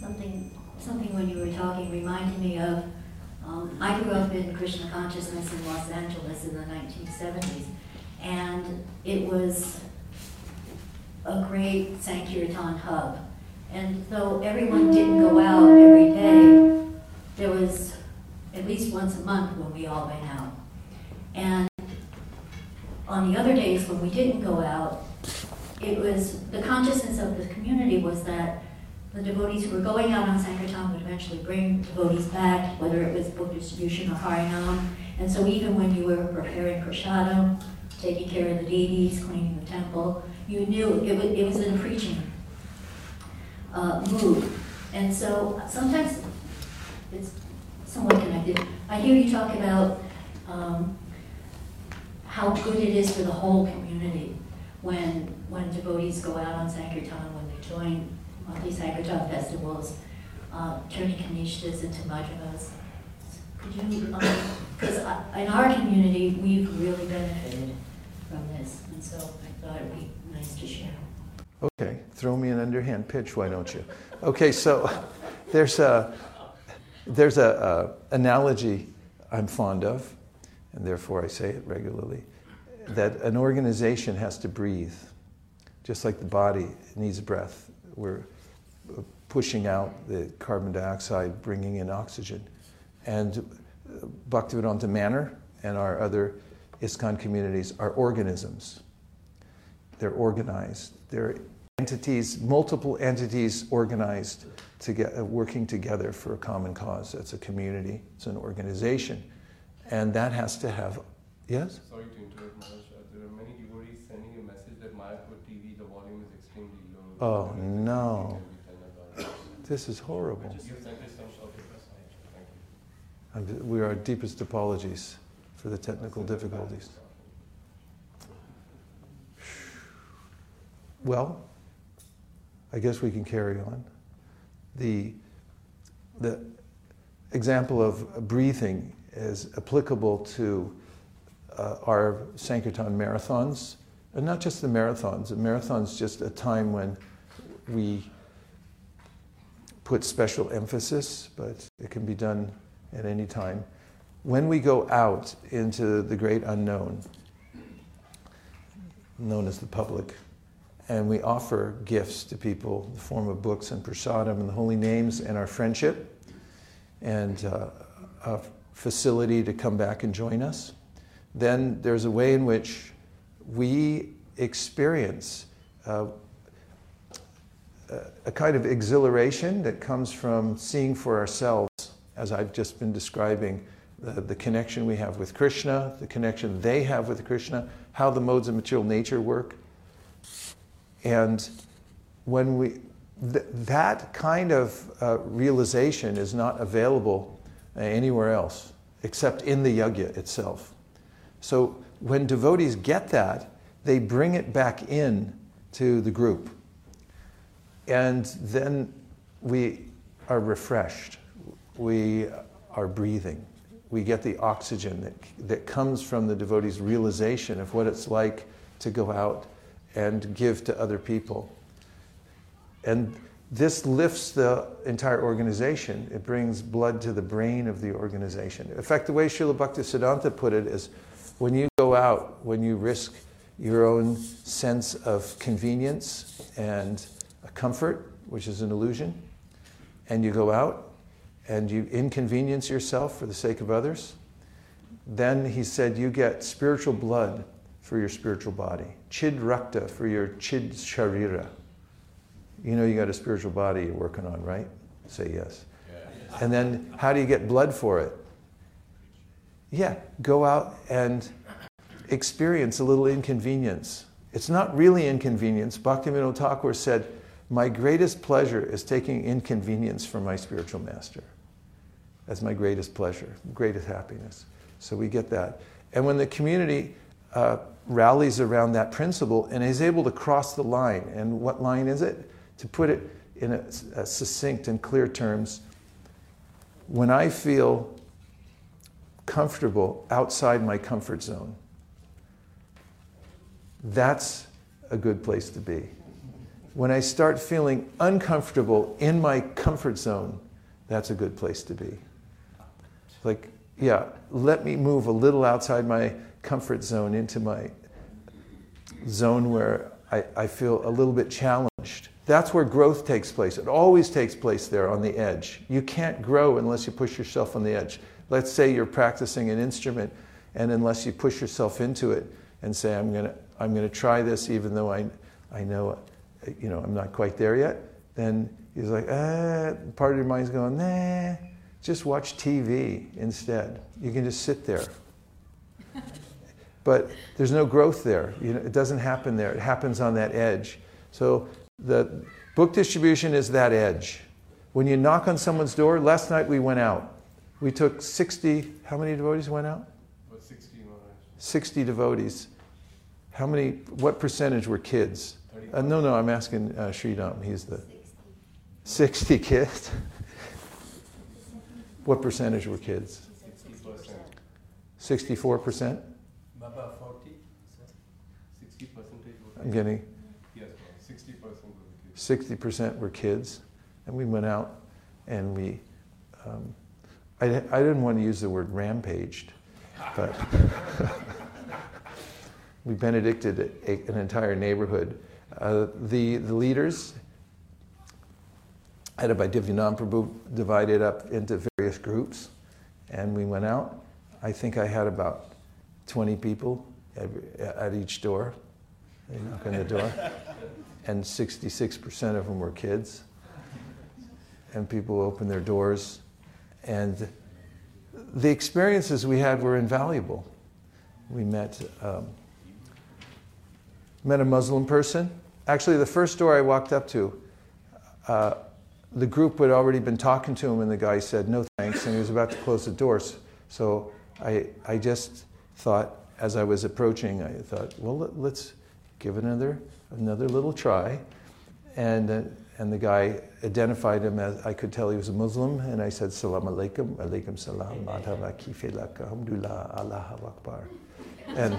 Something, something when you were talking reminded me of Um, I grew up in Krishna consciousness in Los Angeles 1970s, and it was a great Sankirtan hub. And though everyone didn't go out every day, there was at least once a month when we all went out. And on the other days when we didn't go out, it was the consciousness of the community was that the devotees who were going out on Sankirtan would eventually bring devotees back, whether it was book distribution or Harinam. And so even when you were preparing prasadam, taking care of the deities, cleaning the temple, you knew it was, it was in a preaching uh, mood. And so sometimes it's somewhat connected. I hear you talk about um, how good it is for the whole community when when devotees go out on Sankirtan, when they join monthly Sankirtan festivals, uh, turning kanishtas into madhyamas. Because um, in our community, we've really benefited from this, and so I thought it'd be nice to share. Okay, throw me an underhand pitch, why don't you? Okay, so there's a there's a, a analogy I'm fond of, and therefore I say it regularly, that an organization has to breathe, just like the body needs breath. We're pushing out the carbon dioxide, bringing in oxygen. And Bhaktivedanta Manor and our other ISKCON communities are organisms. They're organized. They're entities, multiple entities organized, to get, uh, working together for a common cause. It's a community, it's an organization. And that has to have, yes? Sorry to interrupt, Maharaj. Uh, there are many devotees sending a message that Mayapur TV, the volume is extremely low. Oh, no. This is horrible. We are our deepest apologies for the technical difficulties. Well, I guess we can carry on. The, the example of breathing is applicable to uh, our Sankirtan marathons, and not just the marathons. The marathon's just a time when we put special emphasis, but it can be done at any time. When we go out into the great unknown, known as the public, and we offer gifts to people in the form of books and prasadam and the holy names and our friendship and uh, a facility to come back and join us, then there's a way in which we experience uh, a kind of exhilaration that comes from seeing for ourselves, as I've just been describing, the, the, connection we have with Krishna, the connection they have with Krishna, how the modes of material nature work. And when we, th- that kind of uh, realization is not available anywhere else except in the yajna itself. So when devotees get that, they bring it back in to the group and then we are refreshed. We are breathing. We get the oxygen that, that comes from the devotee's realization of what it's like to go out and give to other people. And this lifts the entire organization. It brings blood to the brain of the organization. In fact, the way Srila Bhaktisiddhanta put it is when you go out, when you risk your own sense of convenience and comfort, which is an illusion, and you go out and you inconvenience yourself for the sake of others, then he said you get spiritual blood for your spiritual body, chid rakta for your chid sharira. You know you got a spiritual body you're working on, right? Say yes. yes. And then how do you get blood for it? Yeah, go out and experience a little inconvenience. It's not really inconvenience. Bhaktivinoda Thakur said, my greatest pleasure is taking inconvenience from my spiritual master. That's my greatest pleasure, greatest happiness. So we get that. And when the community uh, rallies around that principle and is able to cross the line, and what line is it? To put it in a, a succinct and clear terms, when I feel comfortable outside my comfort zone, that's a good place to be when I start feeling uncomfortable in my comfort zone, that's a good place to be. Like, yeah, let me move a little outside my comfort zone into my zone where I, I feel a little bit challenged. That's where growth takes place. It always takes place there on the edge. You can't grow unless you push yourself on the edge. Let's say you're practicing an instrument, and unless you push yourself into it and say, I'm going to I'm going to try this even though I, I know, you know, I'm not quite there yet, then he's like, ah, part of your mind's going, nah, just watch TV instead. You can just sit there. but there's no growth there. You know, it doesn't happen there. It happens on that edge. So the book distribution is that edge. When you knock on someone's door, last night we went out. We took 60, how many devotees went out? About 60 more. 60 devotees. How many, what percentage were kids? Uh, no, no, I'm asking uh, Sridham. He's the 60 kids. What percentage were kids? 60%. 64%? Baba, forty. 60 percentage would I'm getting Yes, 60% would be kids. 60% were kids. And we went out and we, um, I, I didn't want to use the word rampaged, but [LAUGHS] we benedicted a, an entire neighborhood. Uh, the, the leaders, by Divyanand Prabhu, divided up into various groups, and we went out. I think I had about 20 people at each door. They knock on the door, [LAUGHS] and 66% of them were kids. And people opened their doors, and the experiences we had were invaluable. We met. Um, met a Muslim person. Actually, the first door I walked up to, uh, the group had already been talking to him, and the guy said, No thanks, and he was about to close the doors. So I, I just thought, as I was approaching, I thought, Well, let, us give another, another little try. And, uh, and the guy identified him as I could tell he was a Muslim, and I said, Salam alaikum, alaikum salam, madhava alhamdulillah, Allah akbar. And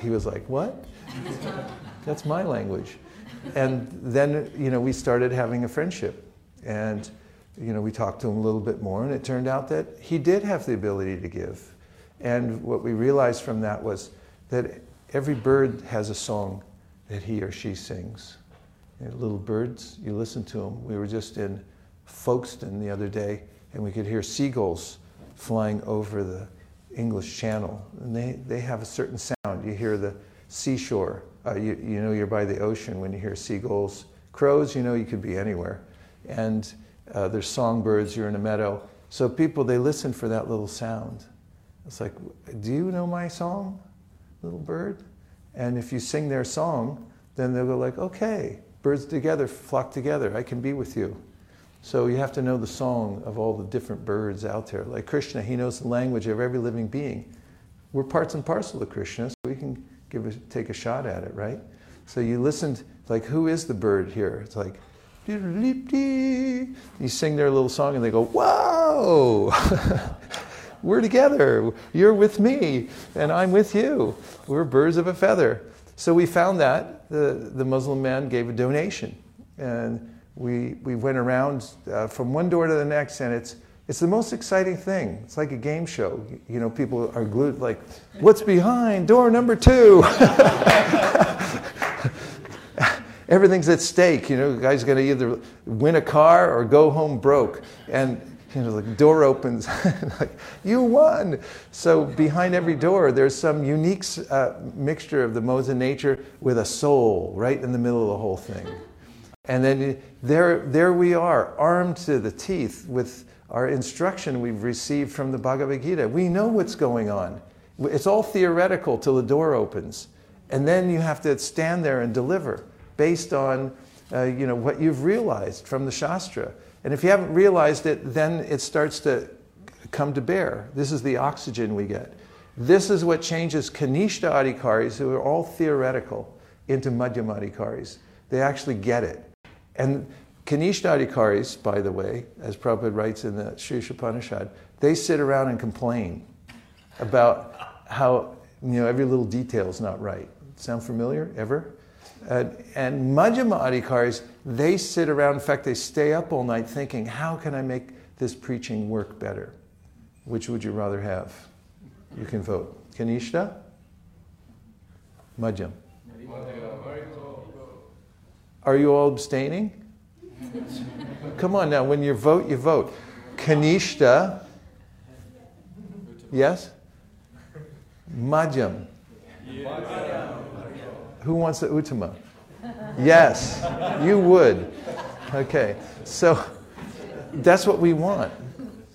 he was like, What? That's my language. And then, you know, we started having a friendship. And, you know, we talked to him a little bit more, and it turned out that he did have the ability to give. And what we realized from that was that every bird has a song that he or she sings. Know, little birds, you listen to them. We were just in Folkestone the other day, and we could hear seagulls flying over the English Channel. And they, they have a certain sound. You hear the seashore. Uh, you, you know you're by the ocean when you hear seagulls. Crows, you know you could be anywhere. And uh, there's songbirds, you're in a meadow. So people, they listen for that little sound. It's like, do you know my song, little bird? And if you sing their song, then they'll go like, okay, birds together flock together. I can be with you. So you have to know the song of all the different birds out there. Like Krishna, he knows the language of every living being. We're parts and parcel of Krishna, so we can give a, take a shot at it, right? So you listened, like, who is the bird here? It's like, you sing their little song and they go, whoa! We're together. You're with me, and I'm with you. We're birds of a feather. So we found that. The, the Muslim man gave a donation. And we, we went around uh, from one door to the next, and it's, it's the most exciting thing. It's like a game show. You know, people are glued, like, what's behind door number two? Everything's at stake. You know, the guy's going to either win a car or go home broke. And, you know, the door opens, [LAUGHS] like, you won. So behind every door, there's some unique uh, mixture of the modes of nature with a soul right in the middle of the whole thing. And then there, there we are, armed to the teeth with our instruction we've received from the Bhagavad Gita. We know what's going on. It's all theoretical till the door opens. And then you have to stand there and deliver based on uh, you know, what you've realized from the Shastra. And if you haven't realized it, then it starts to come to bear. This is the oxygen we get. This is what changes Kanishta Adhikaris, who are all theoretical, into Madhyama Adhikaris. They actually get it. And Kanishta Adhikaris, by the way, as Prabhupada writes in the Sri Isopanishad, they sit around and complain about how you know every little detail is not right. Sound familiar ever? Uh, and Madhyama they sit around, in fact, they stay up all night thinking, how can I make this preaching work better? Which would you rather have? You can vote. Kanishta? Madhyam. Are you all abstaining? [LAUGHS] Come on now, when you vote, you vote. Kanishta? Yes? Madhyam. Who wants the Uttama? Yes, you would. Okay, so that's what we want.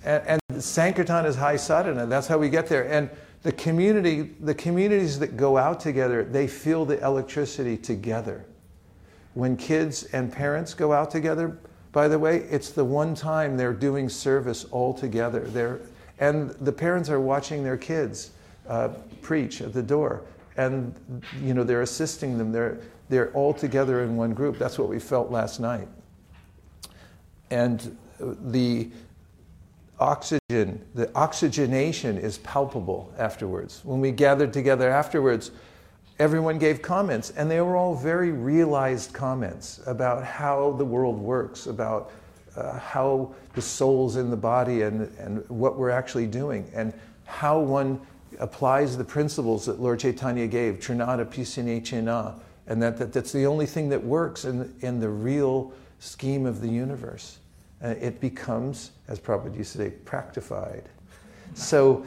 And, and Sankirtan is high sadhana. That's how we get there. And the community, the communities that go out together, they feel the electricity together. When kids and parents go out together, by the way, it's the one time they're doing service all together. They're, and the parents are watching their kids uh, preach at the door. And you know, they're assisting them. They're, they're all together in one group. That's what we felt last night. And the oxygen, the oxygenation is palpable afterwards. When we gathered together afterwards, everyone gave comments, and they were all very realized comments about how the world works, about uh, how the soul's in the body and, and what we're actually doing, and how one applies the principles that Lord Chaitanya gave, Trinada Pisine Chena, and that, that that's the only thing that works in, in the real scheme of the universe uh, it becomes, as Prabhupada used to say, practified. So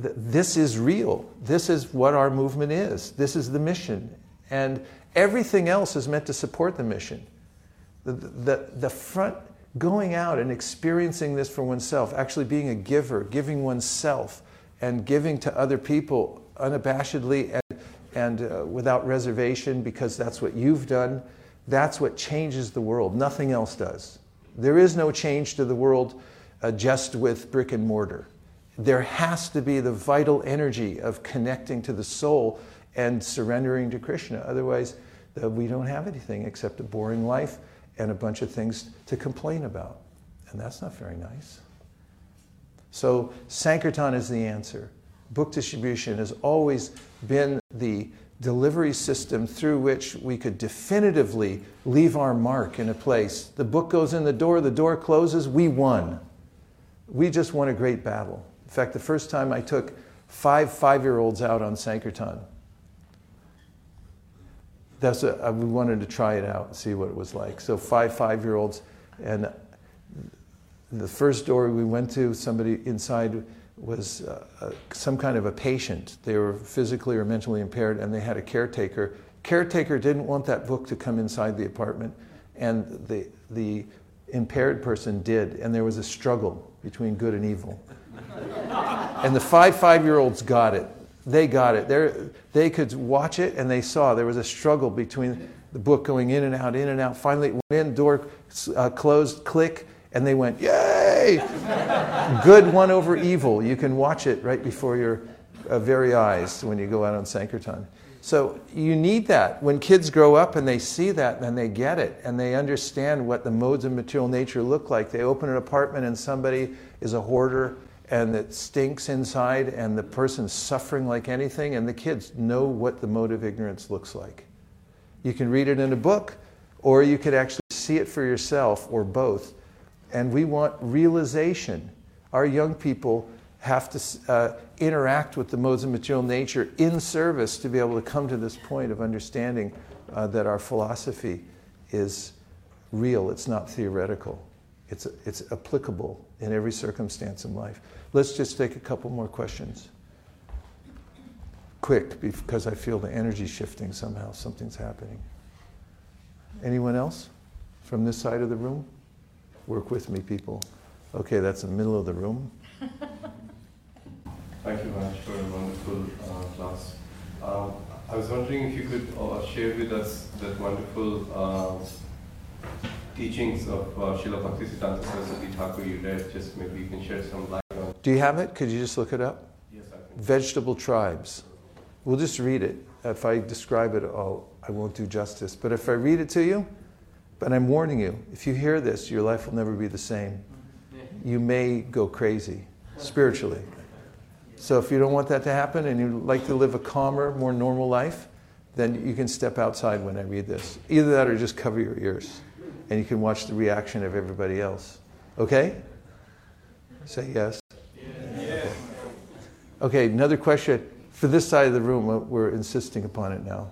th- this is real. This is what our movement is. This is the mission. And everything else is meant to support the mission. The, the, the front, going out and experiencing this for oneself, actually being a giver, giving oneself, and giving to other people unabashedly and, and uh, without reservation because that's what you've done, that's what changes the world. Nothing else does. There is no change to the world uh, just with brick and mortar. There has to be the vital energy of connecting to the soul and surrendering to Krishna. Otherwise, uh, we don't have anything except a boring life and a bunch of things to complain about. And that's not very nice. So, Sankirtan is the answer. Book distribution has always been the delivery system through which we could definitively leave our mark in a place. The book goes in the door, the door closes, we won. We just won a great battle. In fact, the first time I took five five year olds out on Sankirtan, that's we wanted to try it out and see what it was like. So, five five year olds, and the first door we went to, somebody inside was uh, uh, some kind of a patient. They were physically or mentally impaired, and they had a caretaker. Caretaker didn't want that book to come inside the apartment, and the the impaired person did, and there was a struggle between good and evil. [LAUGHS] and the five five year olds got it. They got it. they they could watch it, and they saw there was a struggle between the book going in and out, in and out. Finally, it went in, door uh, closed, click and they went, Yay! Good won over evil. You can watch it right before your uh, very eyes when you go out on Sankirtan. So you need that. When kids grow up and they see that, then they get it and they understand what the modes of material nature look like. They open an apartment and somebody is a hoarder and it stinks inside and the person's suffering like anything, and the kids know what the mode of ignorance looks like. You can read it in a book, or you could actually see it for yourself, or both, and we want realization. Our young people have to uh, interact with the modes of material nature in service to be able to come to this point of understanding uh, that our philosophy is real, it's not theoretical, it's, it's applicable in every circumstance in life. Let's just take a couple more questions. Quick, because I feel the energy shifting somehow, something's happening. Anyone else from this side of the room? Work with me, people. Okay, that's the middle of the room. [LAUGHS] Thank you, much for a wonderful uh, class. Um, I was wondering if you could uh, share with us that wonderful uh, teachings of uh, Srila Bhaktisiddhanta Saraswati Thakur you read. Just maybe you can share some light on. Do you have it? Could you just look it up? Yes, I can. Vegetable tribes. We'll just read it. If I describe it, I'll, I won't do justice. But if I read it to you, but I'm warning you, if you hear this, your life will never be the same. You may go crazy spiritually. So if you don't want that to happen and you'd like to live a calmer, more normal life, then you can step outside when I read this. Either that or just cover your ears and you can watch the reaction of everybody else. Okay? Say yes. Okay, another question. For this side of the room, uh, we're insisting upon it now.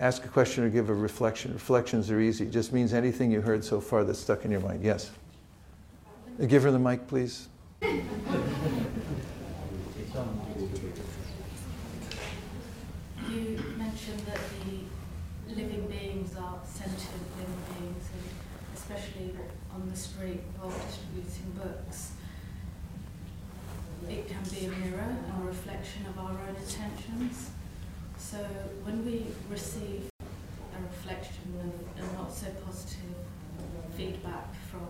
Ask a question or give a reflection. Reflections are easy. It just means anything you heard so far that's stuck in your mind. Yes? Give her the mic, please. You mentioned that the living beings are sentient living beings, and especially on the street while distributing books. It can be a mirror and a reflection of our own intentions. So when we receive a reflection and, and not so positive feedback from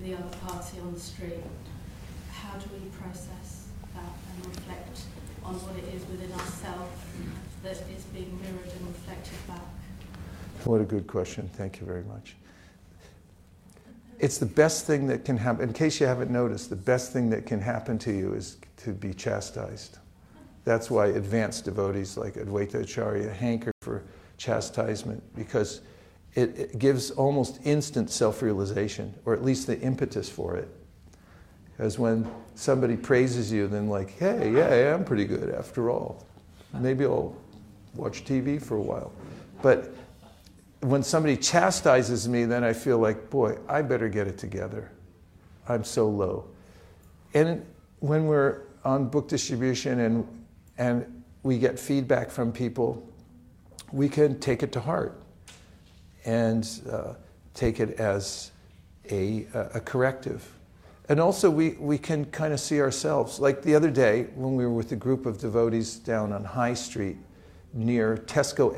the other party on the street, how do we process that and reflect on what it is within ourselves that is being mirrored and reflected back? What a good question. Thank you very much. It's the best thing that can happen. In case you haven't noticed, the best thing that can happen to you is to be chastised. That's why advanced devotees like Advaita Acharya hanker for chastisement because it, it gives almost instant self realization, or at least the impetus for it. Because when somebody praises you, then, like, hey, yeah, yeah, I'm pretty good after all. Maybe I'll watch TV for a while. But when somebody chastises me, then I feel like, boy, I better get it together. I'm so low. And when we're on book distribution and, and we get feedback from people, we can take it to heart and uh, take it as a, a corrective. And also, we, we can kind of see ourselves. Like the other day, when we were with a group of devotees down on High Street near Tesco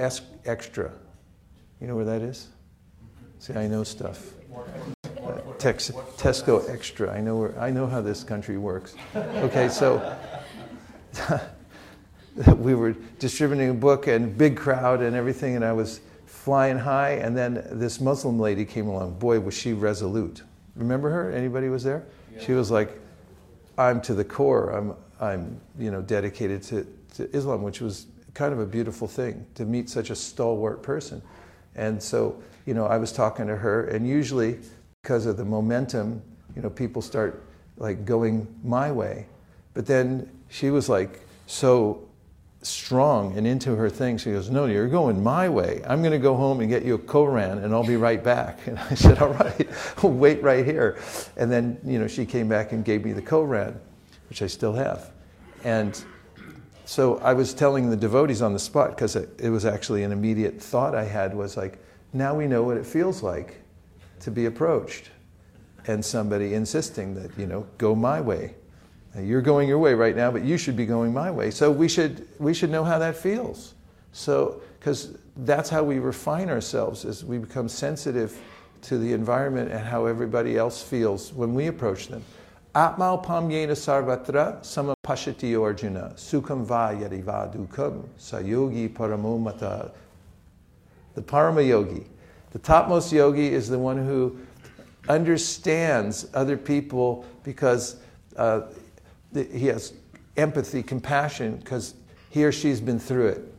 Extra. You know where that is? See, I know stuff. Tex, Tesco Extra. I know, where, I know how this country works. Okay, so [LAUGHS] [LAUGHS] we were distributing a book and big crowd and everything, and I was flying high, and then this Muslim lady came along. Boy, was she resolute. Remember her? Anybody was there? Yeah. She was like, I'm to the core. I'm, I'm you know, dedicated to, to Islam, which was kind of a beautiful thing to meet such a stalwart person. And so, you know, I was talking to her, and usually because of the momentum, you know, people start like going my way. But then she was like so strong and into her thing. She goes, No, you're going my way. I'm going to go home and get you a Koran and I'll be right back. [LAUGHS] And I said, All right, [LAUGHS] wait right here. And then, you know, she came back and gave me the Koran, which I still have. And so I was telling the devotees on the spot, because it, it was actually an immediate thought I had was like, now we know what it feels like to be approached and somebody insisting that, you know, go my way. You're going your way right now, but you should be going my way. So we should, we should know how that feels. So, because that's how we refine ourselves, as we become sensitive to the environment and how everybody else feels when we approach them. Atma upamyena sarvatra samapashati arjuna sukham va yadivadukam sayogi paramomata. The parama yogi, the topmost yogi is the one who understands other people because uh, he has empathy, compassion, because he or she's been through it.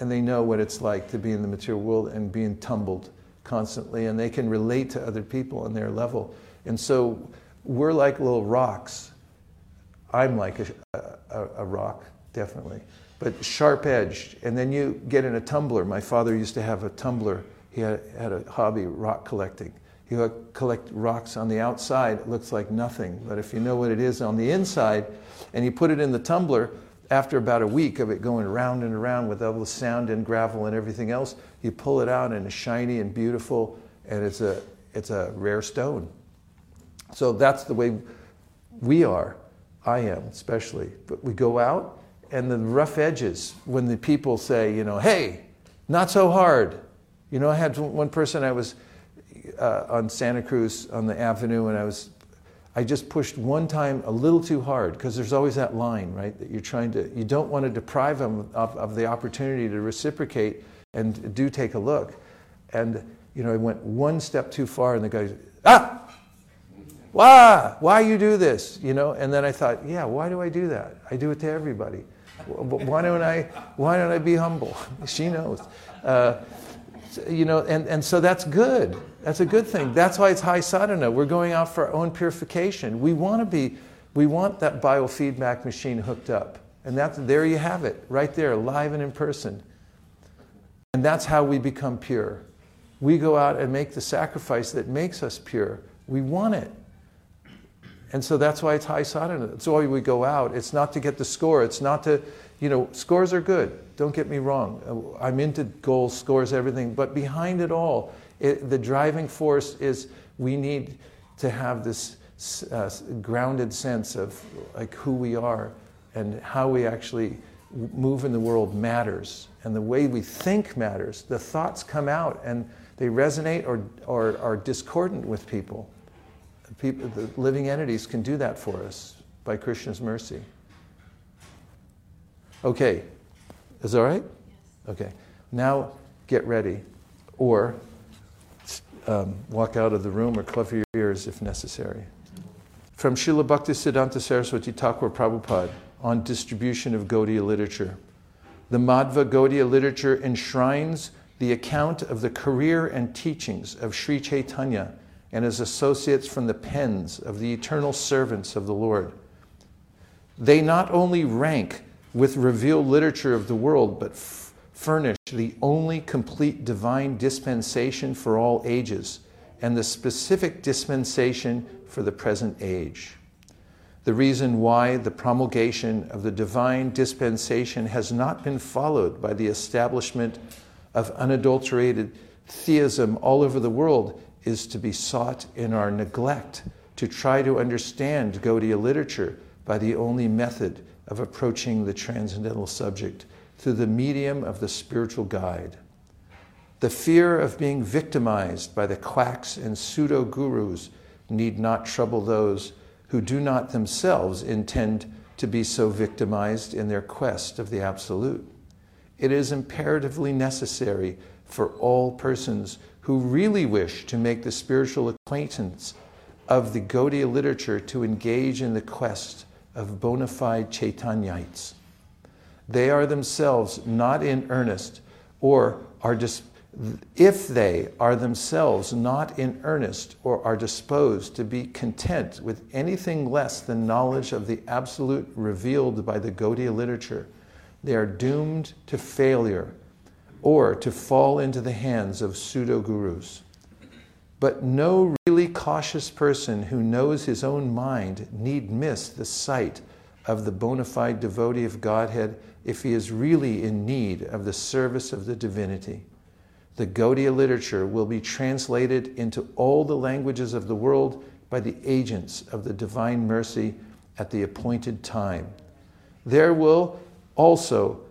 And they know what it's like to be in the material world and being tumbled constantly. And they can relate to other people on their level. And so we're like little rocks. I'm like a, a, a rock, definitely. But sharp edged. And then you get in a tumbler. My father used to have a tumbler. He had, had a hobby, rock collecting. Would collect rocks on the outside, it looks like nothing. But if you know what it is on the inside, and you put it in the tumbler, after about a week of it going around and around with all the sand and gravel and everything else, you pull it out and it's shiny and beautiful, and it's a, it's a rare stone. So that's the way we are. I am, especially. But we go out, and the rough edges, when the people say, you know, hey, not so hard. You know, I had one person I was uh, on Santa Cruz on the avenue, and I was, I just pushed one time a little too hard because there's always that line, right? That you're trying to, you don't want to deprive them of, of the opportunity to reciprocate and do take a look. And, you know, I went one step too far, and the guy, ah, why, why you do this, you know? And then I thought, yeah, why do I do that? I do it to everybody. Why don't I, why don't I be humble? [LAUGHS] She knows. Uh, you know, and, and so that's good. That's a good thing. That's why it's high sadhana. We're going out for our own purification. We want to be We want that biofeedback machine hooked up. And that's, there you have it, right there, live and in person. And that's how we become pure. We go out and make the sacrifice that makes us pure. We want it. And so that's why it's high sadhana. That's why we go out. It's not to get the score. It's not to, you know, scores are good. Don't get me wrong. I'm into goals, scores, everything. But behind it all, it, the driving force is we need to have this uh, grounded sense of like who we are and how we actually move in the world matters and the way we think matters the thoughts come out and they resonate or, or are discordant with people people the living entities can do that for us by krishna's mercy okay is that all right okay now get ready or um, walk out of the room or cover your ears if necessary from Srila Bhaktisiddhanta Saraswati Thakur Prabhupada on distribution of Gaudiya literature. The Madhva Gaudiya literature enshrines the account of the career and teachings of Sri Chaitanya and his associates from the pens of the eternal servants of the Lord. They not only rank with revealed literature of the world, but f- furnish the only complete divine dispensation for all ages and the specific dispensation for the present age. The reason why the promulgation of the divine dispensation has not been followed by the establishment of unadulterated theism all over the world is to be sought in our neglect to try to understand Gaudiya literature by the only method of approaching the transcendental subject through the medium of the spiritual guide. The fear of being victimized by the quacks and pseudo gurus need not trouble those who do not themselves intend to be so victimized in their quest of the Absolute. It is imperatively necessary for all persons who really wish to make the spiritual acquaintance of the Gaudiya literature to engage in the quest of bona fide Chaitanyites. They are themselves not in earnest or are dis- if they are themselves not in earnest or are disposed to be content with anything less than knowledge of the absolute revealed by the Gaudiya literature, they are doomed to failure or to fall into the hands of pseudo gurus. But no really cautious person who knows his own mind need miss the sight of the bona fide devotee of Godhead if he is really in need of the service of the divinity the Gaudiya literature will be translated into all the languages of the world by the agents of the divine mercy at the appointed time. There will also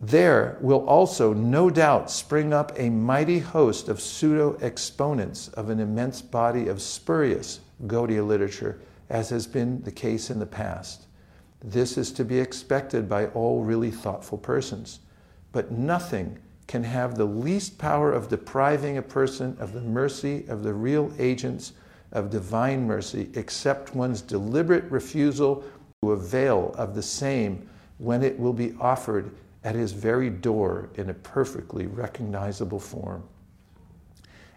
there will also no doubt spring up a mighty host of pseudo exponents of an immense body of spurious Gaudiya literature, as has been the case in the past. This is to be expected by all really thoughtful persons. But nothing can have the least power of depriving a person of the mercy of the real agents of divine mercy, except one's deliberate refusal to avail of the same when it will be offered at his very door in a perfectly recognizable form.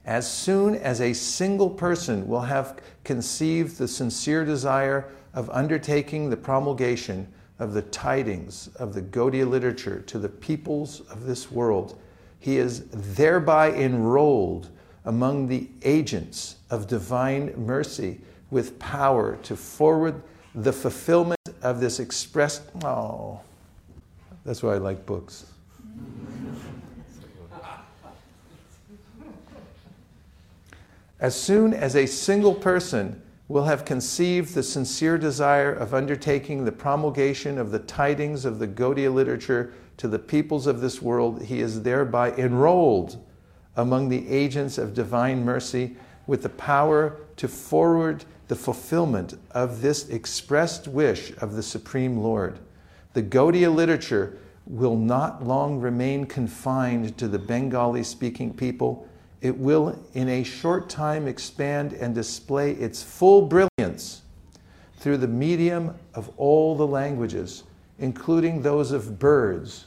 As soon as a single person will have conceived the sincere desire of undertaking the promulgation of the tidings of the Gaudiya literature to the peoples of this world, he is thereby enrolled among the agents of divine mercy with power to forward the fulfillment of this expressed. Oh, that's why I like books. As soon as a single person will have conceived the sincere desire of undertaking the promulgation of the tidings of the Gaudiya literature to the peoples of this world, he is thereby enrolled among the agents of divine mercy with the power to forward the fulfillment of this expressed wish of the Supreme Lord. The Gaudiya literature will not long remain confined to the Bengali speaking people. It will, in a short time, expand and display its full brilliance through the medium of all the languages including those of birds,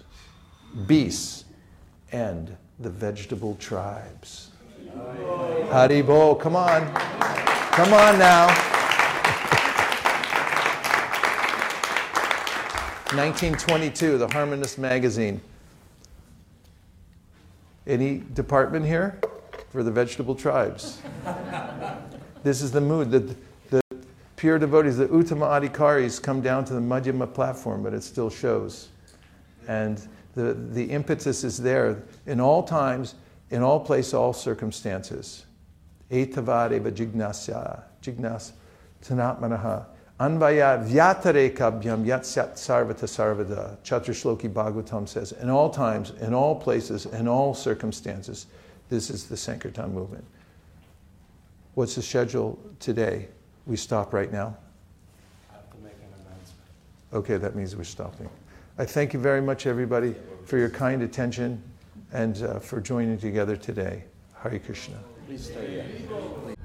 beasts, and the vegetable tribes. Haribol, come on. Come on now. 1922, the Harmonist magazine. Any department here for the vegetable tribes? [LAUGHS] this is the mood. The, the pure devotees, the Uttama Adhikaris, come down to the Madhyama platform, but it still shows. And the, the impetus is there in all times, in all places, all circumstances. Etavadeva jignasya, jignas tanatmanaha. Anvaya vyatarekabhyam yatsat sarvata sarvada. Chaturshloki Bhagavatam says, in all times, in all places, in all circumstances, this is the Sankirtan movement. What's the schedule today? We stop right now? I have to make an announcement. Okay, that means we're stopping. I thank you very much, everybody, for your kind attention and uh, for joining together today. Hare Krishna. Please stay here.